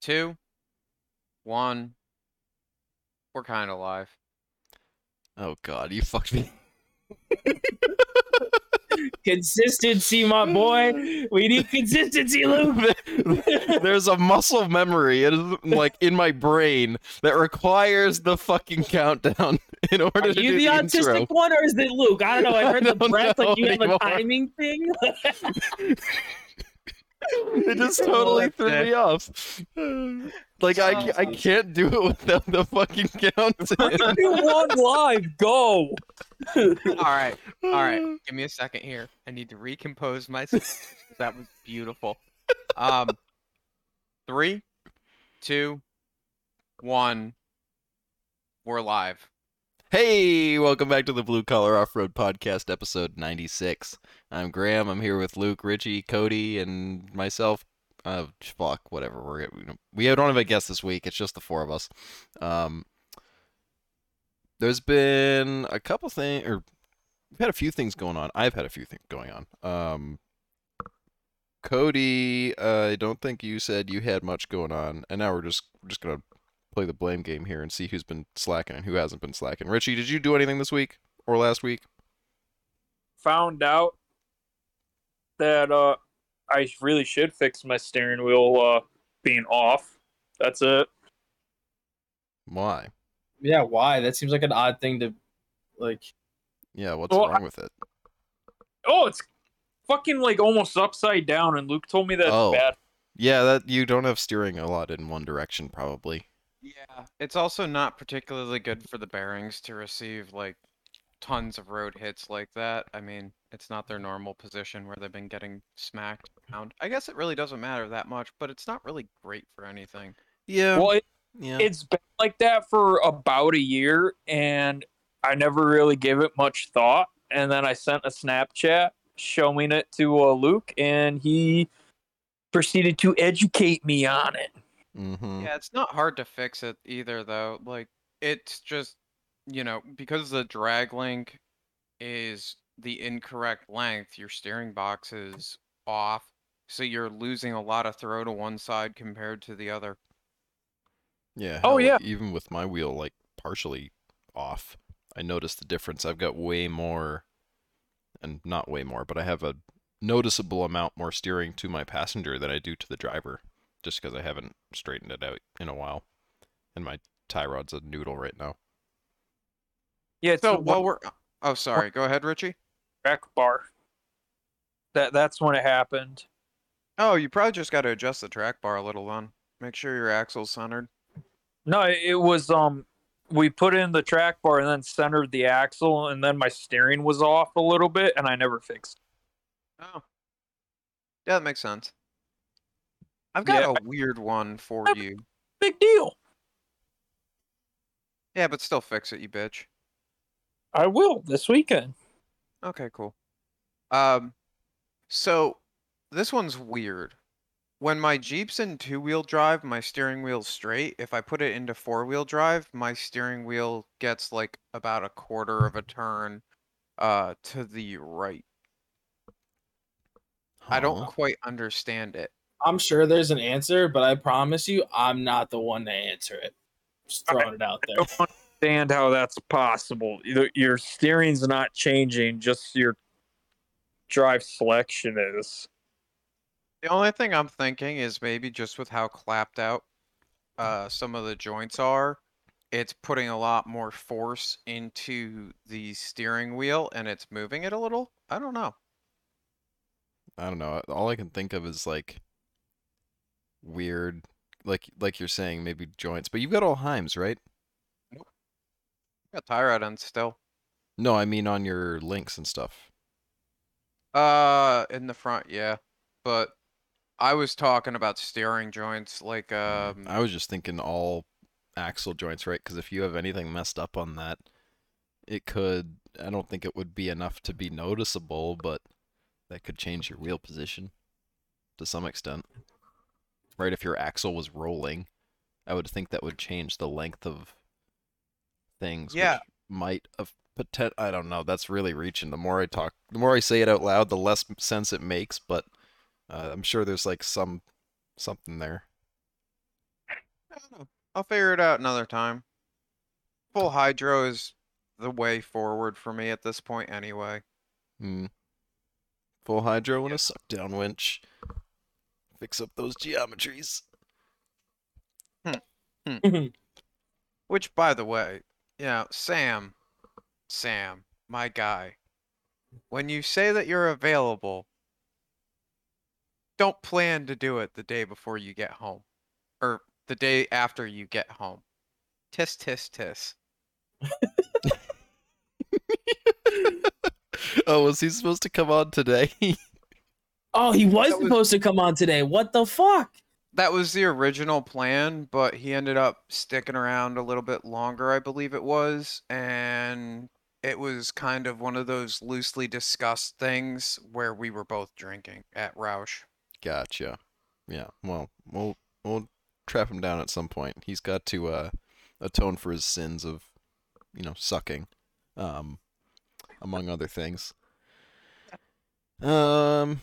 two, one. We're kind of live. Oh god, you fucked me. Consistency, my boy. We need consistency, Luke. There's a muscle memory it is like in my brain that requires the fucking countdown in order Are to you do the the, autistic intro. one, or is it Luke? I don't know. I heard I the don't breath like know you have a timing thing. It just totally What threw the- me off. Like I, I can't do it without the fucking count. you one live. Go. All right, all right. Give me a second here. I need to recompose myself. that was beautiful. Um, three, two, one. We're live. Hey, welcome back to the Blue Collar Off Road Podcast, episode 96. I'm Graham. I'm here with Luke, Richie, Cody, and myself. Uh, fuck, whatever. We're we don't have a guest this week. It's just the four of us. Um, there's been a couple things, or we've had a few things going on. I've had a few things going on. Um, Cody, uh, I don't think you said you had much going on, and now we're just we're just gonna play the blame game here and see who's been slacking and who hasn't been slacking. Richie, did you do anything this week or last week? Found out that uh, I really should fix my steering wheel uh being off. That's it. Why? Yeah, why? That seems like an odd thing to like. Yeah, what's Well, wrong with it? Oh, it's fucking like almost upside down, and Luke told me that's Oh. bad. Yeah, that you don't have steering a lot in one direction, probably. Yeah. It's also not particularly good for the bearings to receive like tons of road hits like that. I mean, it's not their normal position where they've been getting smacked around. I guess it really doesn't matter that much, but it's not really great for anything. Yeah, Well, it, yeah. it's been like that for about a year, and I never really gave it much thought. And then I sent a Snapchat showing it to uh, Luke, and he proceeded to educate me on it. Mm-hmm. Yeah, it's not hard to fix it either, though. Like, it's just, you know, because the drag link is the incorrect length, your steering box is off. So you're losing a lot of throw to one side compared to the other. Yeah. Oh, hell, yeah. Even with my wheel like partially off, I noticed the difference. I've got way more, and not way more, but I have a noticeable amount more steering to my passenger than I do to the driver, just because I haven't straightened it out in a while, and my tie rod's a noodle right now. Yeah, it's So the while we're, oh, sorry, go ahead, Richie. rack bar. That that's when it happened. Oh, you probably just got to adjust the track bar a little then. Make sure your axle's centered. No, it it was um we put in the track bar and then centered the axle and then my steering was off a little bit and I never fixed. Oh. Yeah, that makes sense. I've got Yeah, a weird one for you. Big deal. Yeah, but still fix it, you bitch. I will this weekend. Okay, cool. Um, so this one's weird. When my Jeep's in two-wheel drive, my steering wheel's straight. If I put it into four-wheel drive, my steering wheel gets like about a quarter of a turn uh to the right. I don't quite understand it. I'm sure there's an answer, but I promise you, I'm not the one to answer it. Just throwing it out there. I don't understand how that's possible. Your, your steering's not changing, just your drive selection is. The only thing I'm thinking is maybe just with how clapped out uh, some of the joints are, it's putting a lot more force into the steering wheel and it's moving it a little. I don't know. I don't know. All I can think of is like weird, like like you're saying, maybe joints. But you've got all Heims, right? Nope. Got tire rod ends still. No, I mean on your links and stuff. Uh, in the front, yeah, but I was talking about steering joints, like um. I was just thinking all axle joints, right? Because if you have anything messed up on that, it could. I don't think it would be enough to be noticeable, but that could change your wheel position to some extent. Right? If your axle was rolling, I would think that would change the length of things. Yeah. Which might have potent. I don't know. That's really reaching. The more I talk, the more I say it out loud, the less sense it makes. But uh, I'm sure there's like some something there. don't know. I'll figure it out another time. Full hydro is the way forward for me at this point anyway. Hmm. Full hydro and a suck down winch. Fix up those geometries. Hmm. Hmm. Which, by the way, yeah, Sam, Sam, my guy, when you say that you're available, don't plan to do it the day before you get home or the day after you get home. Tis, tis, tis. oh, was he supposed to come on today? oh, he was That was- supposed to come on today. What the fuck? That was the original plan, but he ended up sticking around a little bit longer, I believe it was, and it was kind of one of those loosely discussed things where we were both drinking at Rausch. gotcha. Yeah. Well, we'll we'll trap him down at some point. He's got to uh, atone for his sins of, you know, sucking, um, among other things. Um.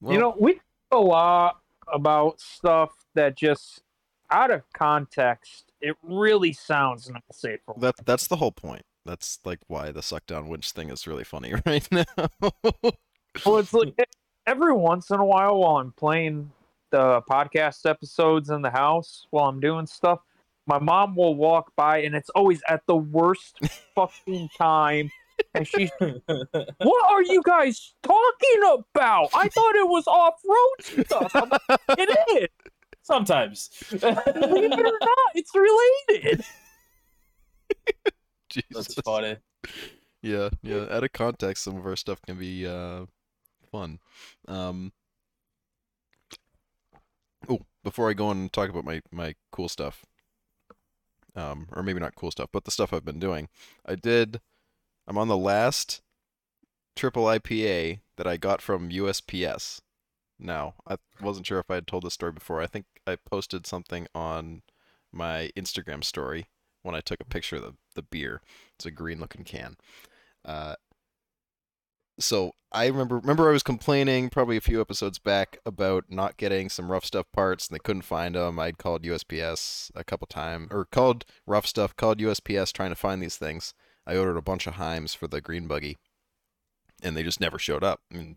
Well, you know, we talk a lot about stuff that just out of context, it really sounds not safe. for that that's the whole point. That's like why the suck down winch thing is really funny right now. Well, it's like every once in a while while I'm playing the podcast episodes in the house while I'm doing stuff, my mom will walk by and it's always at the worst fucking time. And she's, what are you guys talking about? I thought it was off road stuff. I'm like, it is. Sometimes. Believe it or not, it's related. Jesus. That's funny. Yeah, yeah. Out of context, some of our stuff can be uh, fun. Um, oh, before I go on and talk about my my cool stuff, um, or maybe not cool stuff, but the stuff I've been doing, I did. I'm on the last triple IPA that I got from USPS. Now, I wasn't sure if I had told this story before. I think I posted something on my Instagram story when I took a picture of the, the beer. It's a green looking can. Uh, so I remember remember I was complaining probably a few episodes back about not getting some Ruffstuff parts and they couldn't find them. I'd called USPS a couple times or called Ruffstuff, called USPS trying to find these things. I ordered a bunch of Heims for the green buggy, and they just never showed up. I mean,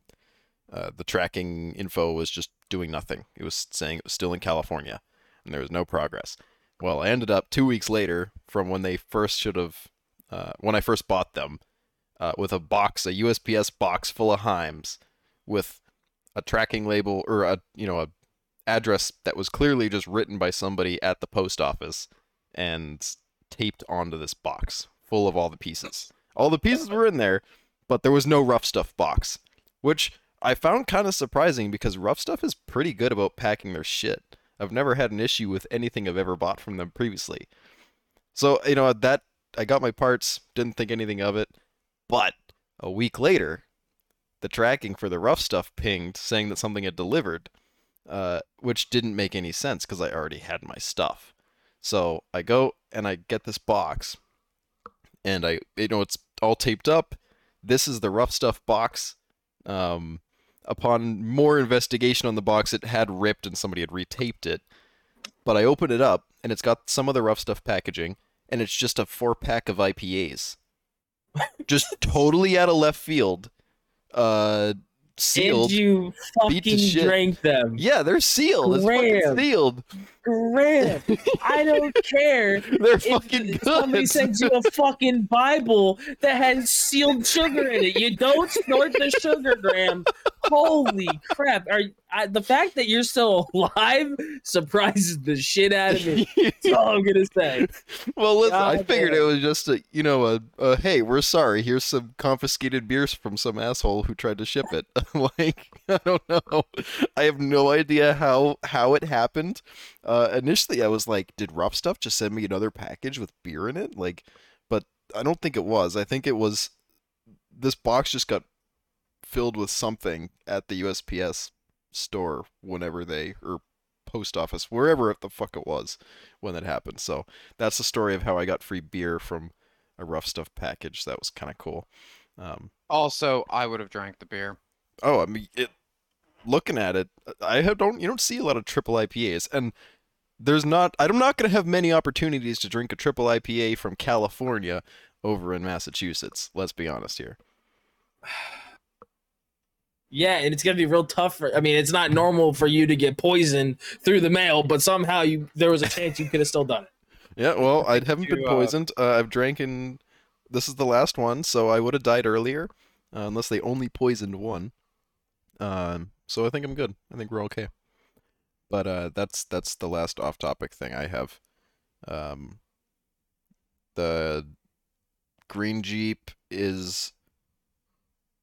uh, the tracking info was just doing nothing. It was saying it was still in California, and there was no progress. Well, I ended up two weeks later from when they first should have, uh, when I first bought them, uh, with a box, a USPS box full of Heims, with a tracking label or a you know a address that was clearly just written by somebody at the post office and taped onto this box full of all the pieces. All the pieces were in there, but there was no Ruffstuff box, which I found kind of surprising because Ruffstuff is pretty good about packing their shit. I've never had an issue with anything I've ever bought from them previously. So, you know, that I got my parts, didn't think anything of it, but a week later, the tracking for the Ruffstuff pinged saying that something had delivered, uh, which didn't make any sense because I already had my stuff. So I go and I get this box, and I, you know, it's all taped up. This is the Ruffstuff box. Um, upon more investigation on the box, it had ripped and somebody had retaped it. But I open it up, and it's got some of the Ruffstuff packaging, and it's just a four pack of IPAs. just totally out of left field. Uh, sealed. And you fucking drank them. Yeah, they're sealed. It's fucking Graham. sealed. Graham, I don't care. They're fucking good. somebody sends you a fucking Bible that has sealed sugar in it. You don't snort the sugar, Graham. Holy crap! Are I, the fact that you're still alive surprises the shit out of me. That's all I'm gonna say. well, listen, I God figured it was just a, you know, a, a hey, we're sorry. Here's some confiscated beers from some asshole who tried to ship it. like, I don't know. I have no idea how how it happened. Uh, initially, I was like, did Ruffstuff just send me another package with beer in it? Like, but I don't think it was. I think it was this box just got filled with something at the USPS store whenever they or post office wherever the fuck it was when that happened. So that's the story of how I got free beer from a Ruffstuff package. That was kind of cool. Um, Also, I would have drank the beer. Oh, I mean, it, looking at it, I have, don't you don't see a lot of triple IPAs, and there's not I'm not going to have many opportunities to drink a triple IPA from California over in Massachusetts. Let's be honest here. Yeah, and it's gonna be real tough. For, I mean, it's not normal for you to get poisoned through the mail, but somehow you there was a chance you could have still done it. Yeah, well, I haven't been you, uh, poisoned. Uh, I've drank in. This is the last one, so I would have died earlier, uh, unless they only poisoned one. Um, so I think I'm good. I think we're okay. But uh, that's that's the last off-topic thing I have. Um, the green jeep is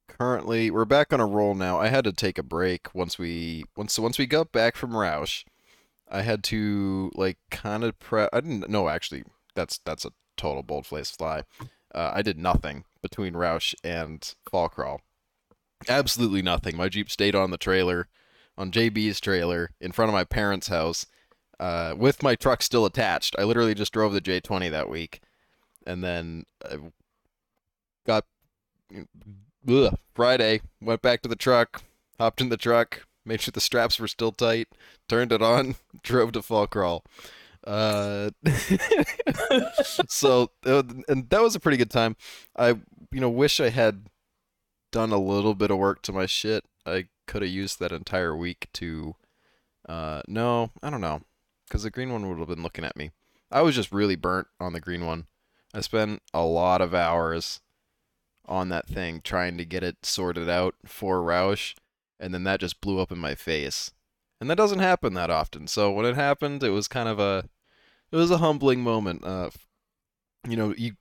currently we're back on a roll now. I had to take a break once we once once we got back from Rausch. I had to like kind of prep. I didn't know actually. That's that's a total bold faced fly. Uh, I did nothing between Rausch and Fall Crawl. Absolutely nothing. My Jeep stayed on the trailer, on JB's trailer, in front of my parents' house, uh, with my truck still attached. I literally just drove the J20 that week, and then I got ugh, Friday. Went back to the truck, hopped in the truck, made sure the straps were still tight, turned it on, drove to Fall Crawl. Uh, so uh, and that was a pretty good time. I you know wish I had done a little bit of work to my shit. I could have used that entire week to uh no, I don't know. Cuz the green one would have been looking at me. I was just really burnt on the green one. I spent a lot of hours on that thing trying to get it sorted out for Rausch and then that just blew up in my face. And that doesn't happen that often. So when it happened, it was kind of a it was a humbling moment. Uh, you know, you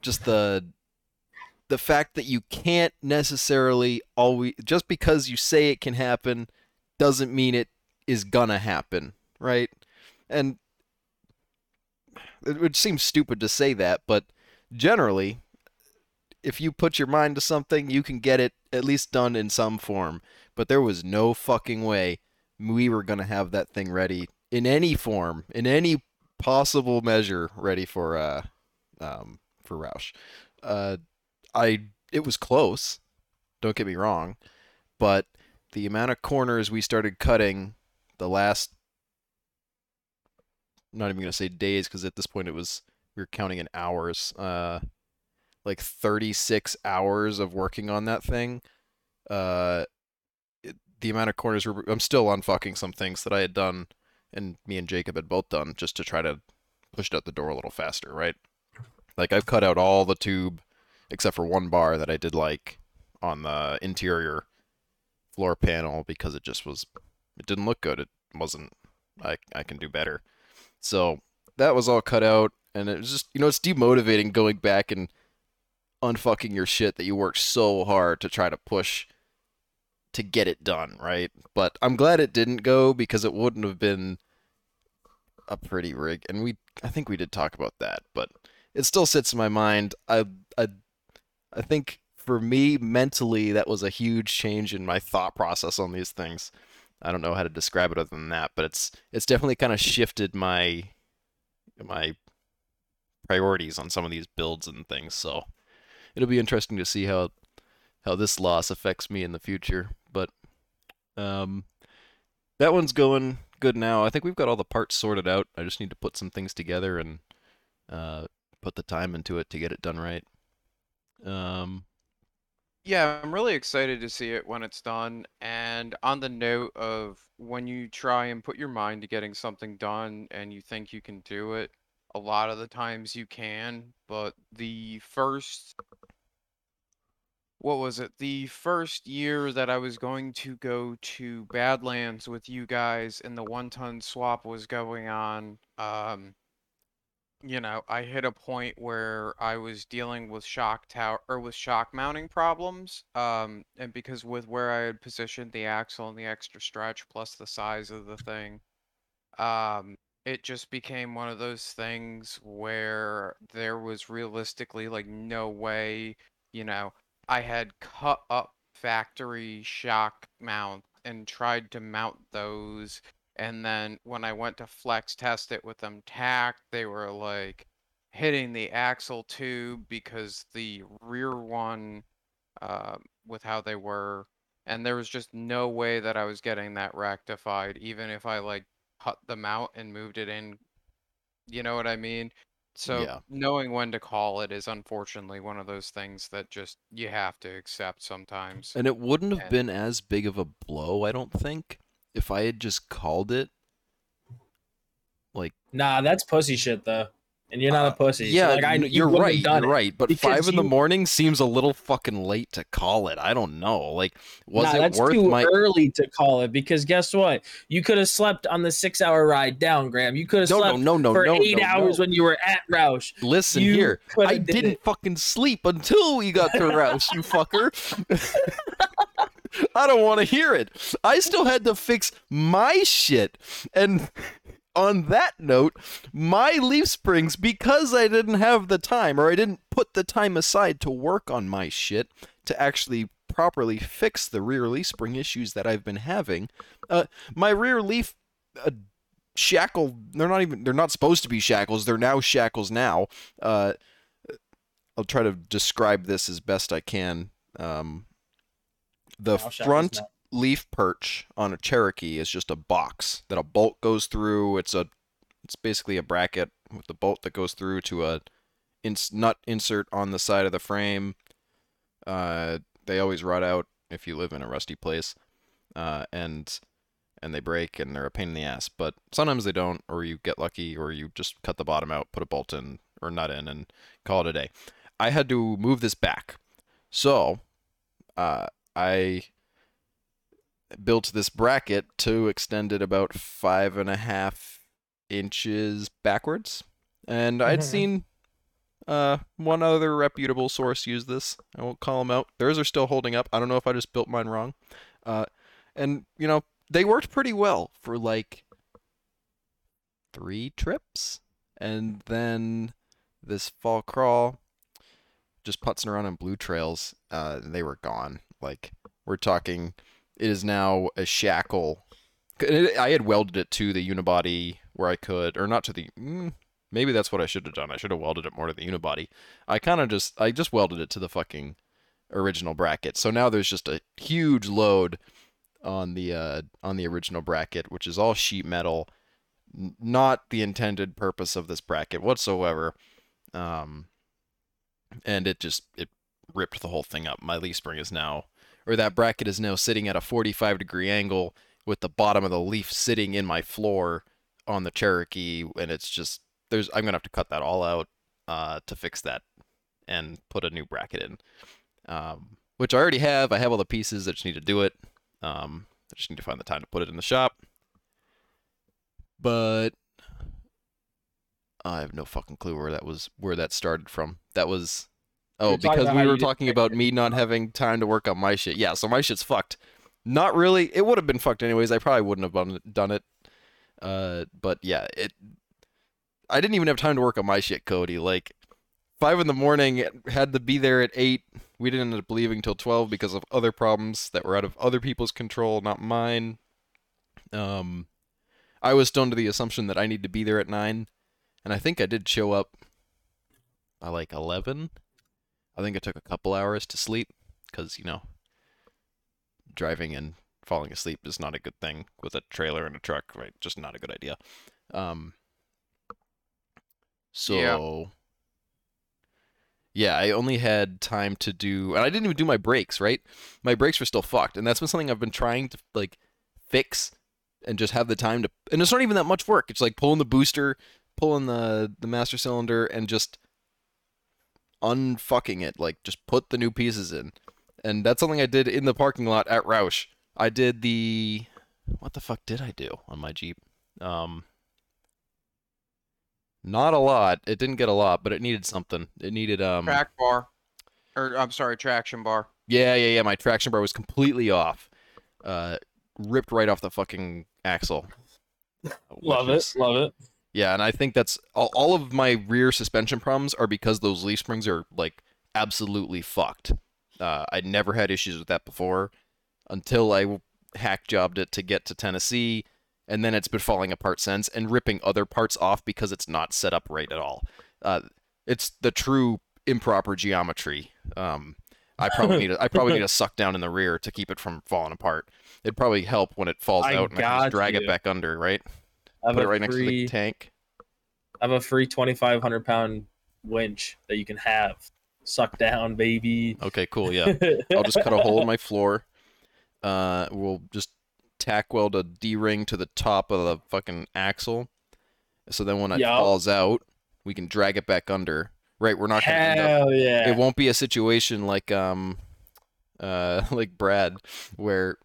just the the fact that you can't necessarily always just because you say it can happen doesn't mean it is gonna happen, right? And it would seem stupid to say that, but generally, if you put your mind to something, you can get it at least done in some form. But there was no fucking way we were gonna have that thing ready in any form, in any possible measure, ready for uh, um, for Rausch. Uh, I it was close. Don't get me wrong, but the amount of corners we started cutting the last I'm not even gonna say days because at this point it was we were counting in hours. Uh, like 36 hours of working on that thing. Uh, it, the amount of corners were, I'm still unfucking some things that I had done, and me and Jacob had both done just to try to push it out the door a little faster, right? Like I've cut out all the tube except for one bar that I did like on the interior floor panel because it just was it didn't look good. It wasn't I I can do better. So that was all cut out and it was just you know it's demotivating going back and unfucking your shit that you worked so hard to try to push to get it done, right? But I'm glad it didn't go because it wouldn't have been a pretty rig and we I think we did talk about that, but it still sits in my mind. I I I think for me mentally that was a huge change in my thought process on these things. I don't know how to describe it other than that, but it's it's definitely kind of shifted my my priorities on some of these builds and things. So it'll be interesting to see how how this loss affects me in the future. But um, that one's going good now. I think we've got all the parts sorted out. I just need to put some things together and uh, put the time into it to get it done right. Um, Yeah, I'm really excited to see it when it's done. And on the note of when you try and put your mind to getting something done and you think you can do it, a lot of the times you can, but the first, what was it? The first year that I was going to go to Badlands with you guys and the one ton swap was going on, um, you know, I hit a point where I was dealing with shock tower or with shock mounting problems. Um, and because with where I had positioned the axle and the extra stretch plus the size of the thing, um, it just became one of those things where there was realistically like no way, you know, I had cut up factory shock mount and tried to mount those and then when I went to flex test it with them tacked, they were like hitting the axle tube because the rear one, uh, with how they were, and there was just no way that I was getting that rectified, even if I like cut them out and moved it in. You know what I mean? So Yeah. knowing when to call it is unfortunately one of those things that just you have to accept sometimes. And it wouldn't have And- been as big of a blow, I don't think, if I had just called it. Like, Nah, that's pussy shit though, and you're not a uh, pussy. So, yeah, like, I, you you're wouldn't right, you're it. right. But five in the morning seems a little fucking late to call it. I don't know. Like, was nah, it that's worth too my? early to call it because guess what? You could have slept on the six-hour ride down, Graham. You could have No, no, slept no, no, for no, eight no, hours no. when you were at Rausch. Listen you here. I did didn't it. fucking sleep until we got to Rausch, you fucker. I don't want to hear it. I still had to fix my shit. And on that note, my leaf springs, because I didn't have the time, or I didn't put the time aside to work on my shit to actually properly fix the rear leaf spring issues that I've been having, uh, my rear leaf uh, shackle, they're not even, they're not supposed to be shackles, they're now shackles now. Uh, I'll try to describe this as best I can. Um, the front leaf perch on a Cherokee is just a box that a bolt goes through. It's a it's basically a bracket with the bolt that goes through to a ins- nut insert on the side of the frame. Uh, they always rot out if you live in a rusty place, uh, and and they break and they're a pain in the ass. But sometimes they don't, or you get lucky, or you just cut the bottom out, put a bolt in or nut in, and call it a day. I had to move this back, so uh, I built this bracket to extend it about five and a half inches backwards. And I'd Mhm. seen uh, one other reputable source use this. I won't call them out. Theirs are still holding up. I don't know if I just built mine wrong. Uh, and, you know, they worked pretty well for like three trips. And then this fall crawl, just putzing around on blue trails, uh, they were gone. Like, we're talking, it is now a shackle. I had welded it to the unibody where I could, or not to the. Mm, maybe that's what I should have done. I should have welded it more to the unibody. I kind of just, I just welded it to the fucking original bracket. So now there's just a huge load on the uh, on the original bracket, which is all sheet metal. Not the intended purpose of this bracket whatsoever. Um, and it just it ripped the whole thing up. My leaf spring is now, or that bracket is now sitting at a 45 degree angle with the bottom of the leaf sitting in my floor on the Cherokee, and it's just there's I'm gonna have to cut that all out uh, to fix that and put a new bracket in, um, which I already have. I have all the pieces. I just need to do it. Um, I just need to find the time to put it in the shop. But I have no fucking clue where that was where that started from. That was oh because we were talking about me not having time to work on my shit. Yeah, so my shit's fucked. Not really. It would have been fucked anyways. I probably wouldn't have done it. Uh, but yeah, it. I didn't even have time to work on my shit, Cody. Like five in the morning, had to be there at eight. We didn't end up leaving till twelve because of other problems that were out of other people's control, not mine. Um, I was stoned to the assumption that I need to be there at nine, and I think I did show up by like eleven. I think it took a couple hours to sleep because you know driving and falling asleep is not a good thing with a trailer and a truck, right? Just not a good idea. Um, so yeah, I only had time to do, and I didn't even do my brakes. Right, my brakes were still fucked, and that's been something I've been trying to like fix and just have the time to. And it's not even that much work. It's like pulling the booster, pulling the the master cylinder, and just unfucking it. Like just put the new pieces in, and that's something I did in the parking lot at Rausch. I did the what the fuck did I do on my Jeep? Um, not a lot. It didn't get a lot, but it needed something. It needed um. Track bar, or I'm sorry, traction bar. Yeah, yeah, yeah. My traction bar was completely off. Uh, ripped right off the fucking axle. Love which it, is- love it. Yeah, and I think that's all, all of my rear suspension problems are because those leaf springs are like absolutely fucked. Uh, I never had issues with that before until I hack jobbed it to get to Tennessee, and then it's been falling apart since and ripping other parts off because it's not set up right at all. Uh, it's the true improper geometry. Um, I probably need a, I probably need a suck down in the rear to keep it from falling apart. It'd probably help when it falls I out and I can just drag it back under, right? I have put it a right next to the free- tank. I have a free 2,500 pound winch that you can have. Suck down, baby. Okay, cool. Yeah, I'll just cut a hole in my floor. Uh, we'll just tack weld a D ring to the top of the fucking axle, so then when it Yup. falls out, we can drag it back under. Right, we're not gonna end up Hell yeah. it won't be a situation like um uh like Brad where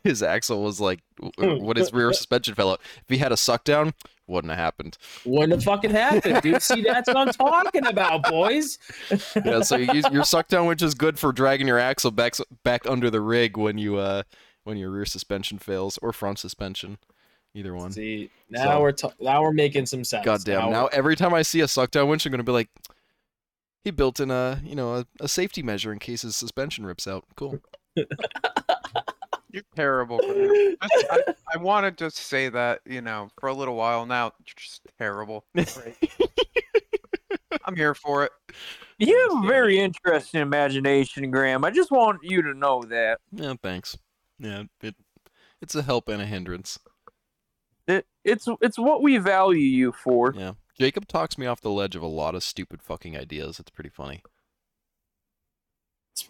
his axle was like w- when his rear suspension fell out. If he had a suck down, wouldn't have happened. Wouldn't have fucking happened, dude. See, that's what I'm talking about, boys. Yeah, so you use, your suck down, which is good for dragging your axle back back under the rig when you uh when your rear suspension fails or front suspension, either one. See, now So- we're ta- now we're making some sense. Goddamn! Now every time I see a suck down winch, I'm gonna be like, he built in a you know a, a safety measure in case his suspension rips out. Cool. You're terrible. Graham. Just- I, I wanted to say that, you know, for a little while now. You're just terrible. I'm here for it. You have a very interesting imagination, Graham. I just want you to know that. Yeah, thanks. Yeah, it it's a help and a hindrance. It, it's it's what we value you for. Yeah. Jacob talks me off the ledge of a lot of stupid fucking ideas. It's pretty funny.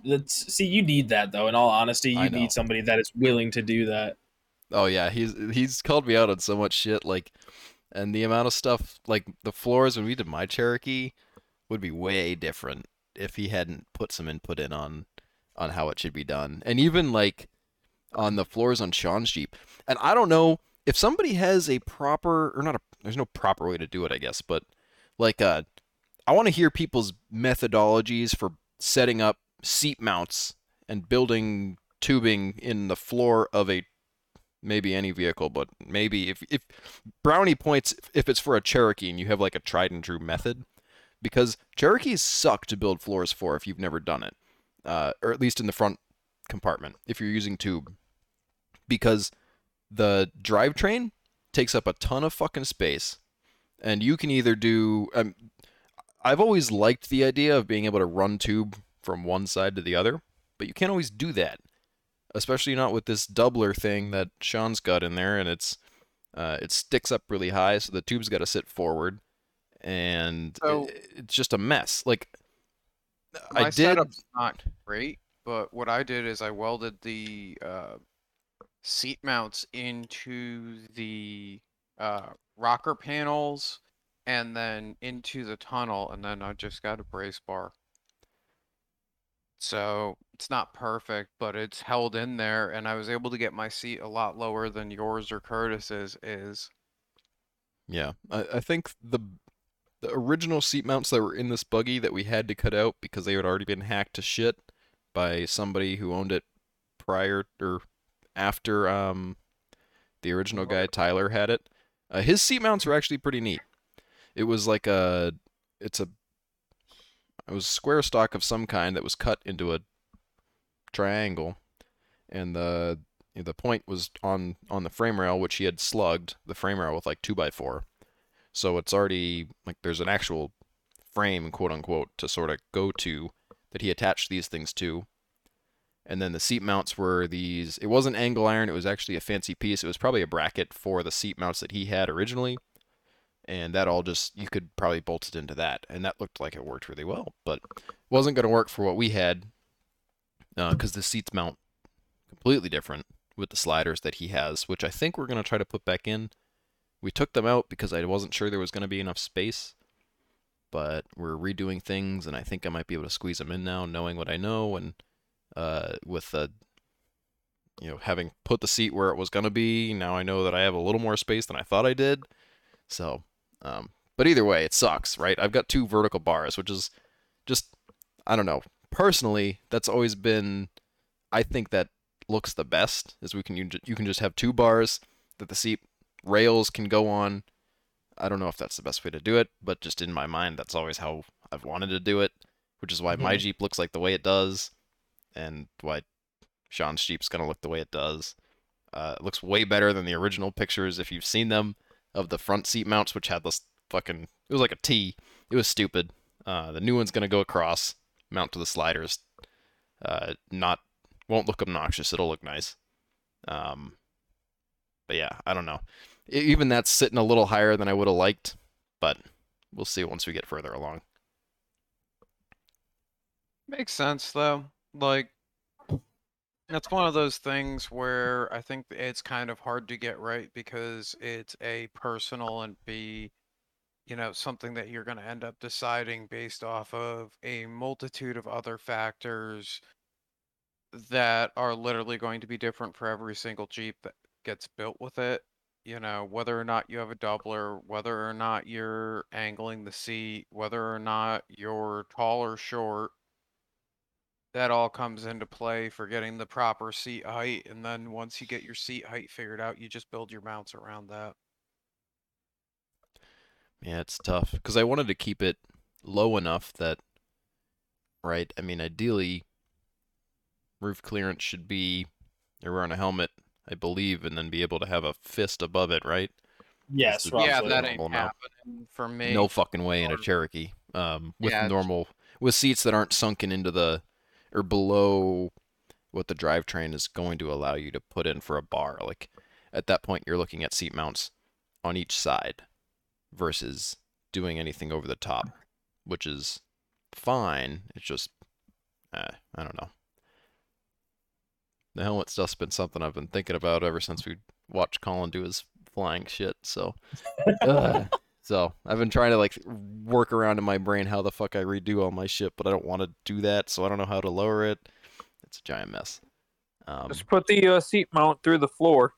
That's, see, you need that though. In all honesty, you need somebody that is willing to do that. Oh yeah, he's he's called me out on so much shit like and the amount of stuff like the floors when we did my Cherokee would be way different if he hadn't put some input in on on how it should be done. And even like on the floors on Sean's Jeep. And I don't know if somebody has a proper or not a there's no proper way to do it, I guess, but like uh I want to hear people's methodologies for setting up seat mounts and building tubing in the floor of a maybe any vehicle, but maybe if if brownie points if it's for a Cherokee and you have like a tried and true method, because Cherokees suck to build floors for if you've never done it, uh, or at least in the front compartment if you're using tube, because the drivetrain takes up a ton of fucking space, and you can either do. Um, I've always liked the idea of being able to run tube from one side to the other, but you can't always do that especially not with this doubler thing that Sean's got in there, and it's uh, it sticks up really high, so the tube's got to sit forward, and So- it- it's just a mess. Like I did, not great, but what I did is I welded the uh, seat mounts into the uh, rocker panels and then into the tunnel, and then I just got a brace bar. So it's not perfect, but it's held in there, and I was able to get my seat a lot lower than yours or Curtis's is. yeah, I, I think the the original seat mounts that were in this buggy that we had to cut out because they had already been hacked to shit by somebody who owned it prior or after um the original guy Tyler had it. Uh, his seat mounts were actually pretty neat. It was like a it's a it was a square stock of some kind that was cut into a triangle and the the point was on on the frame rail which he had slugged the frame rail with like 2 by 4 so it's already like there's an actual frame quote unquote to sort of go to that he attached these things to. And then the seat mounts were these it wasn't angle iron it was actually a fancy piece. It was probably a bracket for the seat mounts that he had originally and that all just you could probably bolt it into that and that looked like it worked really well but wasn't going to work for what we had because the seats mount completely different with the sliders that he has which i think we're going to try to put back in. We took them out because i wasn't sure there was going to be enough space but we're redoing things and i think i might be able to squeeze them in now knowing what i know and uh, with the you know having put the seat where it was going to be now i know that i have a little more space than i thought i did. So um, but either way it sucks right? I've got two vertical bars which is just i don't know. Personally that's always been i think that looks the best is we can you, you can just have two bars that the seat rails can go on. I don't know if that's the best way to do it but just in my mind that's always how i've wanted to do it which is why my Mhm. jeep looks like the way it does and why sean's jeep's going to look the way it does. Uh, it looks way better than the original pictures if you've seen them of the front seat mounts which had this fucking it was like a t. It was stupid. Uh, the new one's to go across mount to the sliders. Uh, not won't look obnoxious. It'll look nice. Um, but yeah i don't know. E- Even that's sitting a little higher than I would have liked, but we'll see once we get further along. Makes sense though. Like that's one of those things where I think it's kind of hard to get right because it's a personal and b you know something that you're going to end up deciding based off of a multitude of other factors that are literally going to be different for every single Jeep that gets built with it. You know, whether or not you have a doubler, whether or not you're angling the seat, whether or not you're tall or short, that all comes into play for getting the proper seat height. And then once you get your seat height figured out, you just build your mounts around that. Yeah, it's tough because I wanted to keep it low enough that, right? I mean, ideally, roof clearance should be you're wearing a helmet, I believe, and then be able to have a fist above it, right? Yes, the- yeah, that ain't normal happening for me. No fucking way in a Cherokee. Um, with Yeah, it's- normal with seats that aren't sunken into the or below what the drivetrain is going to allow you to put in for a bar. Like at that point, you're looking at seat mounts on each side versus doing anything over the top, which is fine. It's just, uh, I don't know. The helmet stuff's been something I've been thinking about ever since we watched Colin do his flying shit. So, Ugh. So I've been trying to like work around in my brain how the fuck I redo all my shit, but I don't want to do that, so I don't know how to lower it. It's a giant mess. Um, Just put the uh, seat mount through the floor.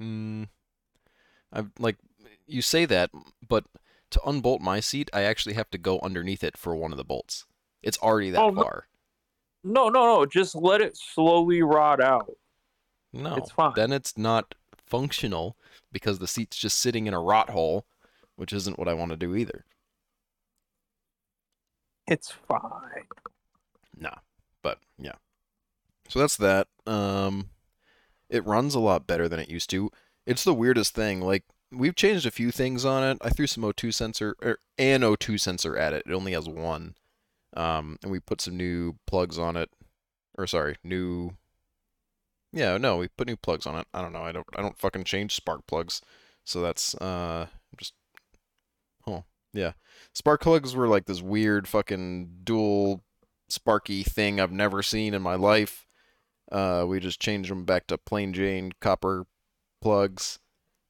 Mm, I like you say that, but to unbolt my seat, I actually have to go underneath it for one of the bolts. It's already that Oh, far. No, no, no. Just let it slowly rot out. No, It's fine. then it's not functional because the seat's just sitting in a rot hole, which isn't what I want to do either. It's fine. Nah, but yeah. So that's that. Um, it runs a lot better than it used to. It's the weirdest thing. Like we've changed a few things on it. I threw some O2 sensor or an O2 sensor at it. It only has one. Um, and we put some new plugs on it. Or sorry, new. Yeah, no, we put new plugs on it. I don't know. I don't. I don't fucking change spark plugs. So that's uh just. Oh Yeah. Spark plugs were like this weird fucking dual sparky thing I've never seen in my life. Uh, we just changed them back to plain Jane copper plugs.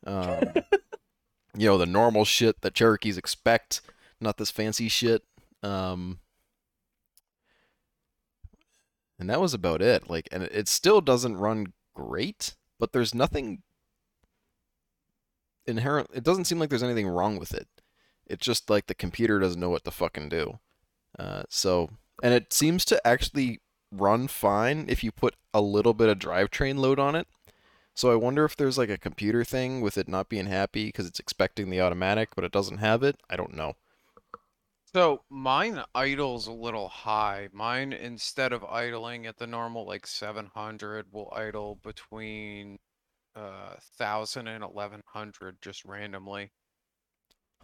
Um, you know, the normal shit that Cherokees expect, not this fancy shit. Um, and that was about it. Like, and it, still doesn't run great, but there's nothing inherent. It doesn't seem like there's anything wrong with it. It's just like the computer doesn't know what to fucking do. Uh, so, and it seems to actually run fine if you put a little bit of drivetrain load on it. So I wonder if there's like a computer thing with it not being happy because it's expecting the automatic, but it doesn't have it. I don't know. So mine idles a little high. Mine instead of idling at the normal like 700 will idle between uh 1000 and 1100 just randomly.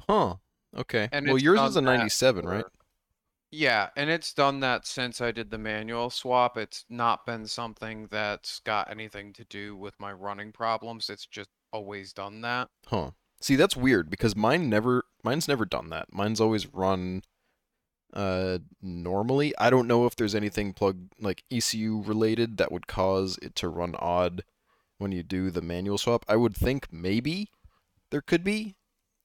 Huh. Okay. And well, yours is a that 97, right? Yeah, and it's done that since I did the manual swap. It's not been something that's got anything to do with my running problems. It's just always done that. Huh. See, that's weird because mine never mine's never done that. Mine's always run uh normally. I don't know if there's anything plug like ECU related that would cause it to run odd when you do the manual swap. I would think maybe there could be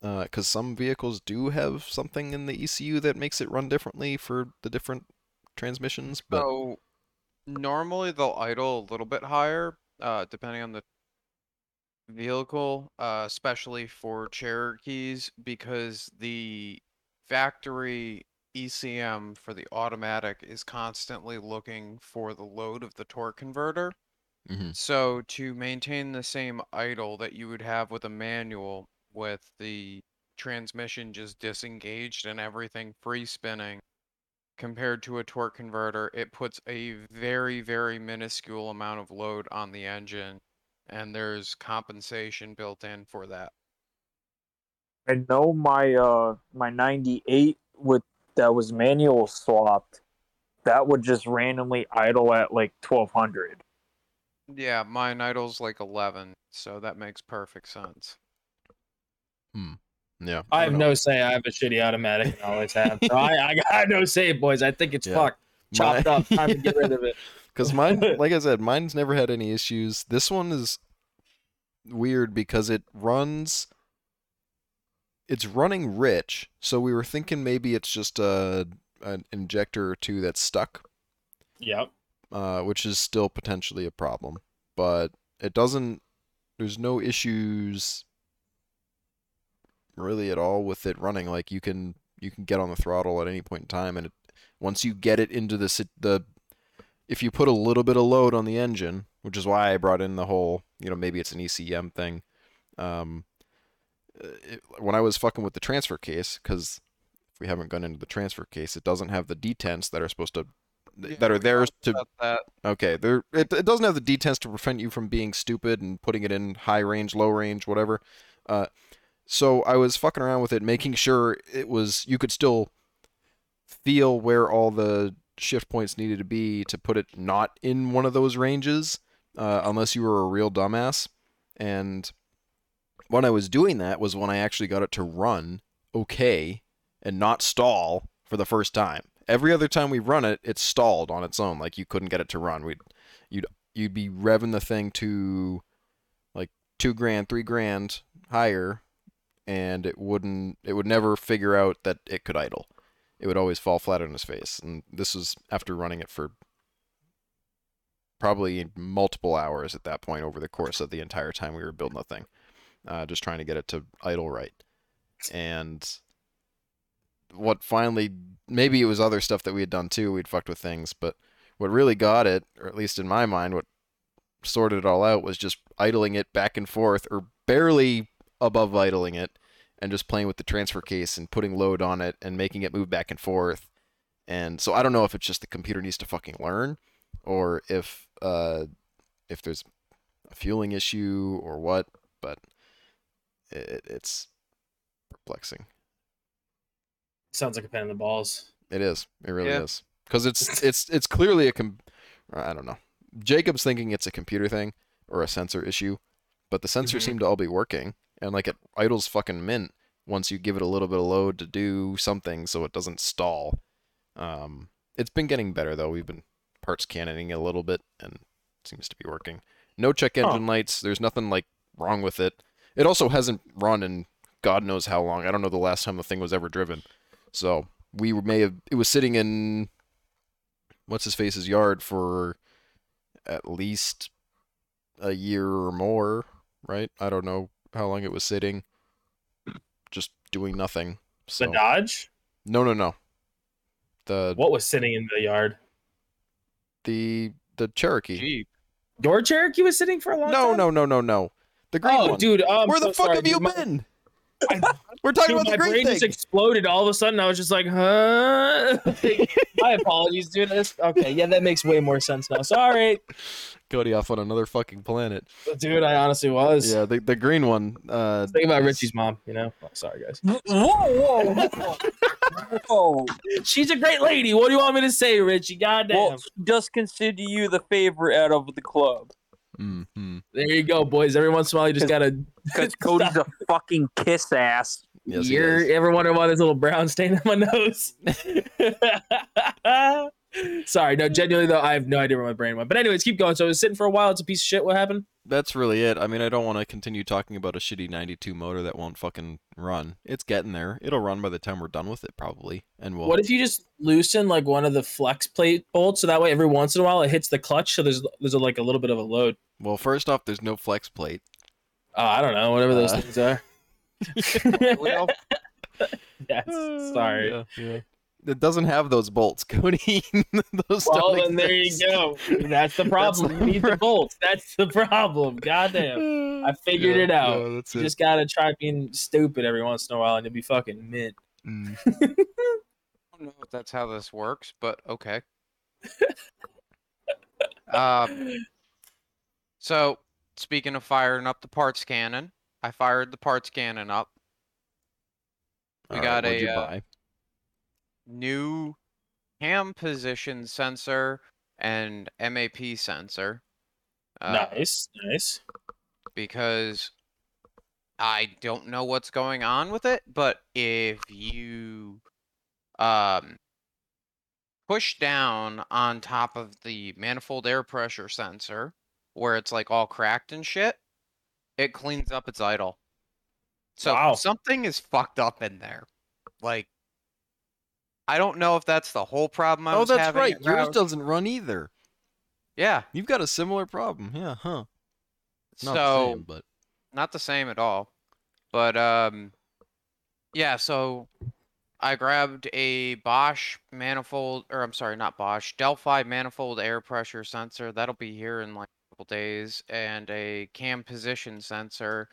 uh cuz some vehicles do have something in the ECU that makes it run differently for the different transmissions, but So normally they'll idle a little bit higher, uh, depending on the vehicle, uh, especially for Cherokees, because the factory ECM for the automatic is constantly looking for the load of the torque converter. Mhm. So to maintain the same idle that you would have with a manual with the transmission just disengaged and everything free spinning compared to a torque converter, it puts a very, very minuscule amount of load on the engine, and there's compensation built in for that. I know my uh my 98 with that was manual swapped. That would just randomly idle at like 1200. Yeah, mine idle's like 11, so that makes perfect sense. Yeah. I have don't no say. I have a shitty automatic and always have. So I, I got no say, boys. I think it's Yeah. fucked. Chopped My- up. Time to get rid of it. Because mine, like I said, mine's never had any issues. This one is weird because it runs. It's running rich, so we were thinking maybe it's just a an injector or two that's stuck, Yep. uh, which is still potentially a problem. But it doesn't. There's no issues really at all with it running. Like you can you can get on the throttle at any point in time, and it, once you get it into the sit- the if you put a little bit of load on the engine, which is why I brought in the whole, you know, maybe it's an ECM thing. Um, uh, it, when I was fucking with the transfer case, because if we haven't gone into the transfer case, it doesn't have the detents that are supposed to, Yeah, that are there to. that. Okay, there it, it doesn't have the detents to prevent you from being stupid and putting it in high range, low range, whatever. Uh, so I was fucking around with it, making sure it was you could still feel where all the shift points needed to be to put it not in one of those ranges, uh, unless you were a real dumbass. And when I was doing that was when I actually got it to run okay and not stall for the first time. Every other time we run it, it stalled on its own. Like you couldn't get it to run. We'd you'd you'd be revving the thing to like two grand, three grand higher, and it wouldn't. It would never figure out that it could idle. It would always fall flat on its face. And this was after running it for probably multiple hours at that point over the course of the entire time we were building the thing, uh, just trying to get it to idle right. And what finally, maybe it was other stuff that we had done too. We'd fucked with things, but what really got it, or at least in my mind, what sorted it all out was just idling it back and forth, or barely above idling it, and just playing with the transfer case and putting load on it and making it move back and forth. And so I don't know if it's just the computer needs to fucking learn, or if uh, if there's a fueling issue or what, but it, it's perplexing. Sounds like a pain in the balls. It is. It really Yeah. is. Because it's it's it's clearly a com. I don't know. Jacob's thinking it's a computer thing or a sensor issue, but the sensors Mhm. seem to all be working, and like it idles fucking mint once you give it a little bit of load to do something, so it doesn't stall. Um, it's been getting better though. We've been parts cannoning a little bit, and it seems to be working. No check engine lights. There's nothing like wrong with it. It also hasn't run in God knows how long. I don't know the last time the thing was ever driven. So we may have it was sitting in what's his face's yard for at least a year or more, right? I don't know how long it was sitting, just doing nothing. So The Dodge? no, no, no. The What was sitting in the yard? the the Cherokee. Jeep. Your Cherokee was sitting for a long No, time? no, no, no, no. no. The green Oh, one. dude. Oh, I'm Where so the fuck sorry, have you dude. My- been? We're talking Dude, about the my brain thing. just exploded all of a sudden. I was just like, huh? my apologies, dude. This, okay, yeah, that makes way more sense now. Sorry, Cody off on another fucking planet. dude. I honestly was. Yeah, the the green one. Uh, Think about is- Richie's mom, you know? Oh, sorry, guys. Whoa, whoa, whoa. She's a great lady. What do you want me to say, Richie? Goddamn. well, just consider you the favorite out of the club. Mhm. there you go, boys. Every once in a while, you just gotta. Because Cody's a fucking kiss ass. Yes, You're ever wondering why there's a little brown stain on my nose? Sorry, no, genuinely though, I have no idea where my brain went. But anyways, keep going. So it was sitting for a while. It's a piece of shit. What happened? That's really it. I mean, I don't want to continue talking about a shitty 92 motor that won't fucking run. It's getting there. It'll run by the time we're done with it, probably. And we'll. What if you just loosen like one of the flex plate bolts so that way every once in a while it hits the clutch so there's there's a, like a little bit of a load. Well, first off, there's no flex plate. Oh, I don't know, whatever those Uh, things are. Well, yes, sorry. Yeah, yeah. It doesn't have those bolts, Cody. those Well, don't then there you go. That's the problem. you need the bolts. That's the problem. Goddamn. I figured Yeah, it out. yeah, that's You it. just gotta try being stupid every once in a while and you'll be fucking mint. Mm. I don't know if that's how this works, but okay. um, so speaking of firing up the parts cannon, I fired the parts cannon up. We All got what'd a you uh, new cam position sensor and MAP sensor. Uh, nice, nice. because I don't know what's going on with it, but if you um push down on top of the manifold air pressure sensor where it's like all cracked and shit, it cleans up its idle. So Wow. something is fucked up in there. Like I don't know if that's the whole problem I oh, was that's having. right. Yours Rouse. doesn't run either. Yeah. You've got a similar problem. Yeah, huh? Not the so same, but not the same at all. But um yeah, so I grabbed a Bosch manifold or I'm sorry, not Bosch, Delphi manifold air pressure sensor. That'll be here in like a couple days and a cam position sensor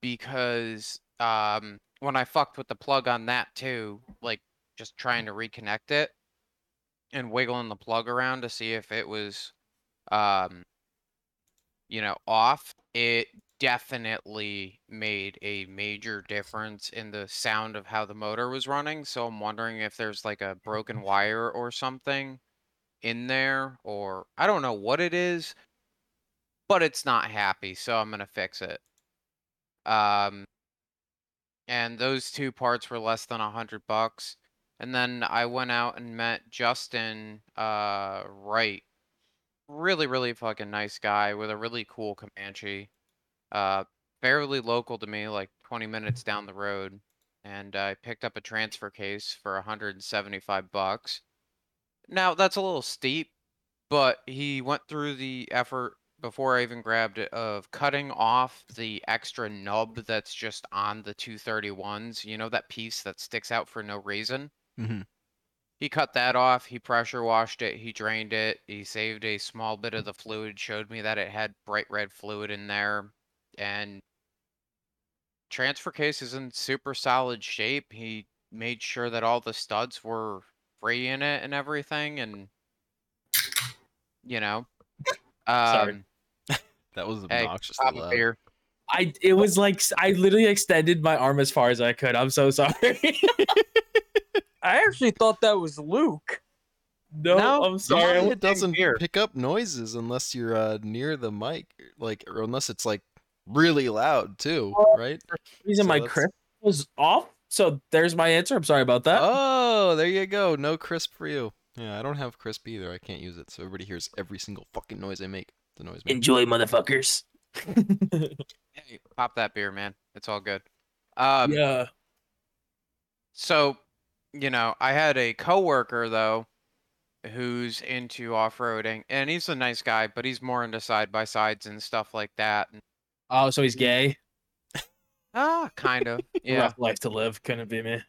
because um when I fucked with the plug on that too, like just trying to reconnect it and wiggling the plug around to see if it was um you know off, it definitely made a major difference in the sound of how the motor was running. So I'm wondering if there's like a broken wire or something in there, or I don't know what it is, but it's not happy. So I'm gonna fix it. Um, and those two parts were less than a hundred bucks. And then I went out and met Justin uh Wright. Really, really fucking nice guy with a really cool Comanche. Uh fairly local to me, like 20 minutes down the road. And I picked up a transfer case for 175 bucks. Now that's a little steep, but he went through the effort before I even grabbed it of cutting off the extra nub that's just on the 231s. You know that piece that sticks out for no reason? Mhm. He cut that off, he pressure washed it, he drained it, he saved a small bit of the fluid, showed me that it had bright red fluid in there, and transfer case is in super solid shape. He made sure that all the studs were free in it and everything, and you know, Sorry. That was Hey, obnoxiously pop a loud. beer. I it was like I literally extended my arm as far as I could. I'm so sorry. I actually thought that was Luke. no, No, I'm sorry. I Usually went- it doesn't beer. pick up noises unless you're uh, near the mic, like, or unless it's like really loud too, right? reason So my that's- Krisp was off. So there's my answer. I'm sorry about that. Oh, there you go. No Krisp for you. Yeah, I don't have Krisp either. I can't use it, so everybody hears every single fucking noise I make. The noise. maker. Enjoy, motherfuckers. Hey, pop that beer, man. It's all good. Um, yeah. So, you know, I had a coworker though who's into off-roading and he's a nice guy, but he's more into side by sides and stuff like that. And, Oh, so he's gay. ah, kind of. Yeah, Rough life to live. Couldn't be me.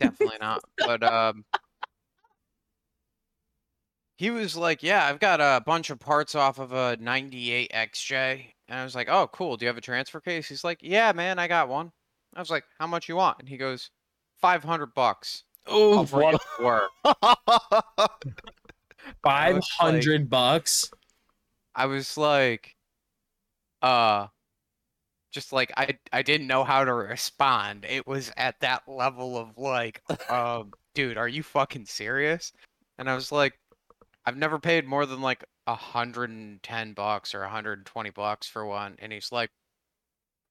definitely not. But um he was like, "Yeah, I've got a bunch of parts off of a 98 XJ." And I was like, "Oh, cool. Do you have a transfer case?" He's like, "Yeah, man, I got one." I was like, "How much you want?" And he goes, 500 bucks. Oh, to work." Five was like- bucks. I was like, uh, just like I I didn't know how to respond. It was at that level of like, um, dude, are you fucking serious? And I was like, I've never paid more than like a hundred and ten bucks or a hundred and twenty bucks for one. And he's like,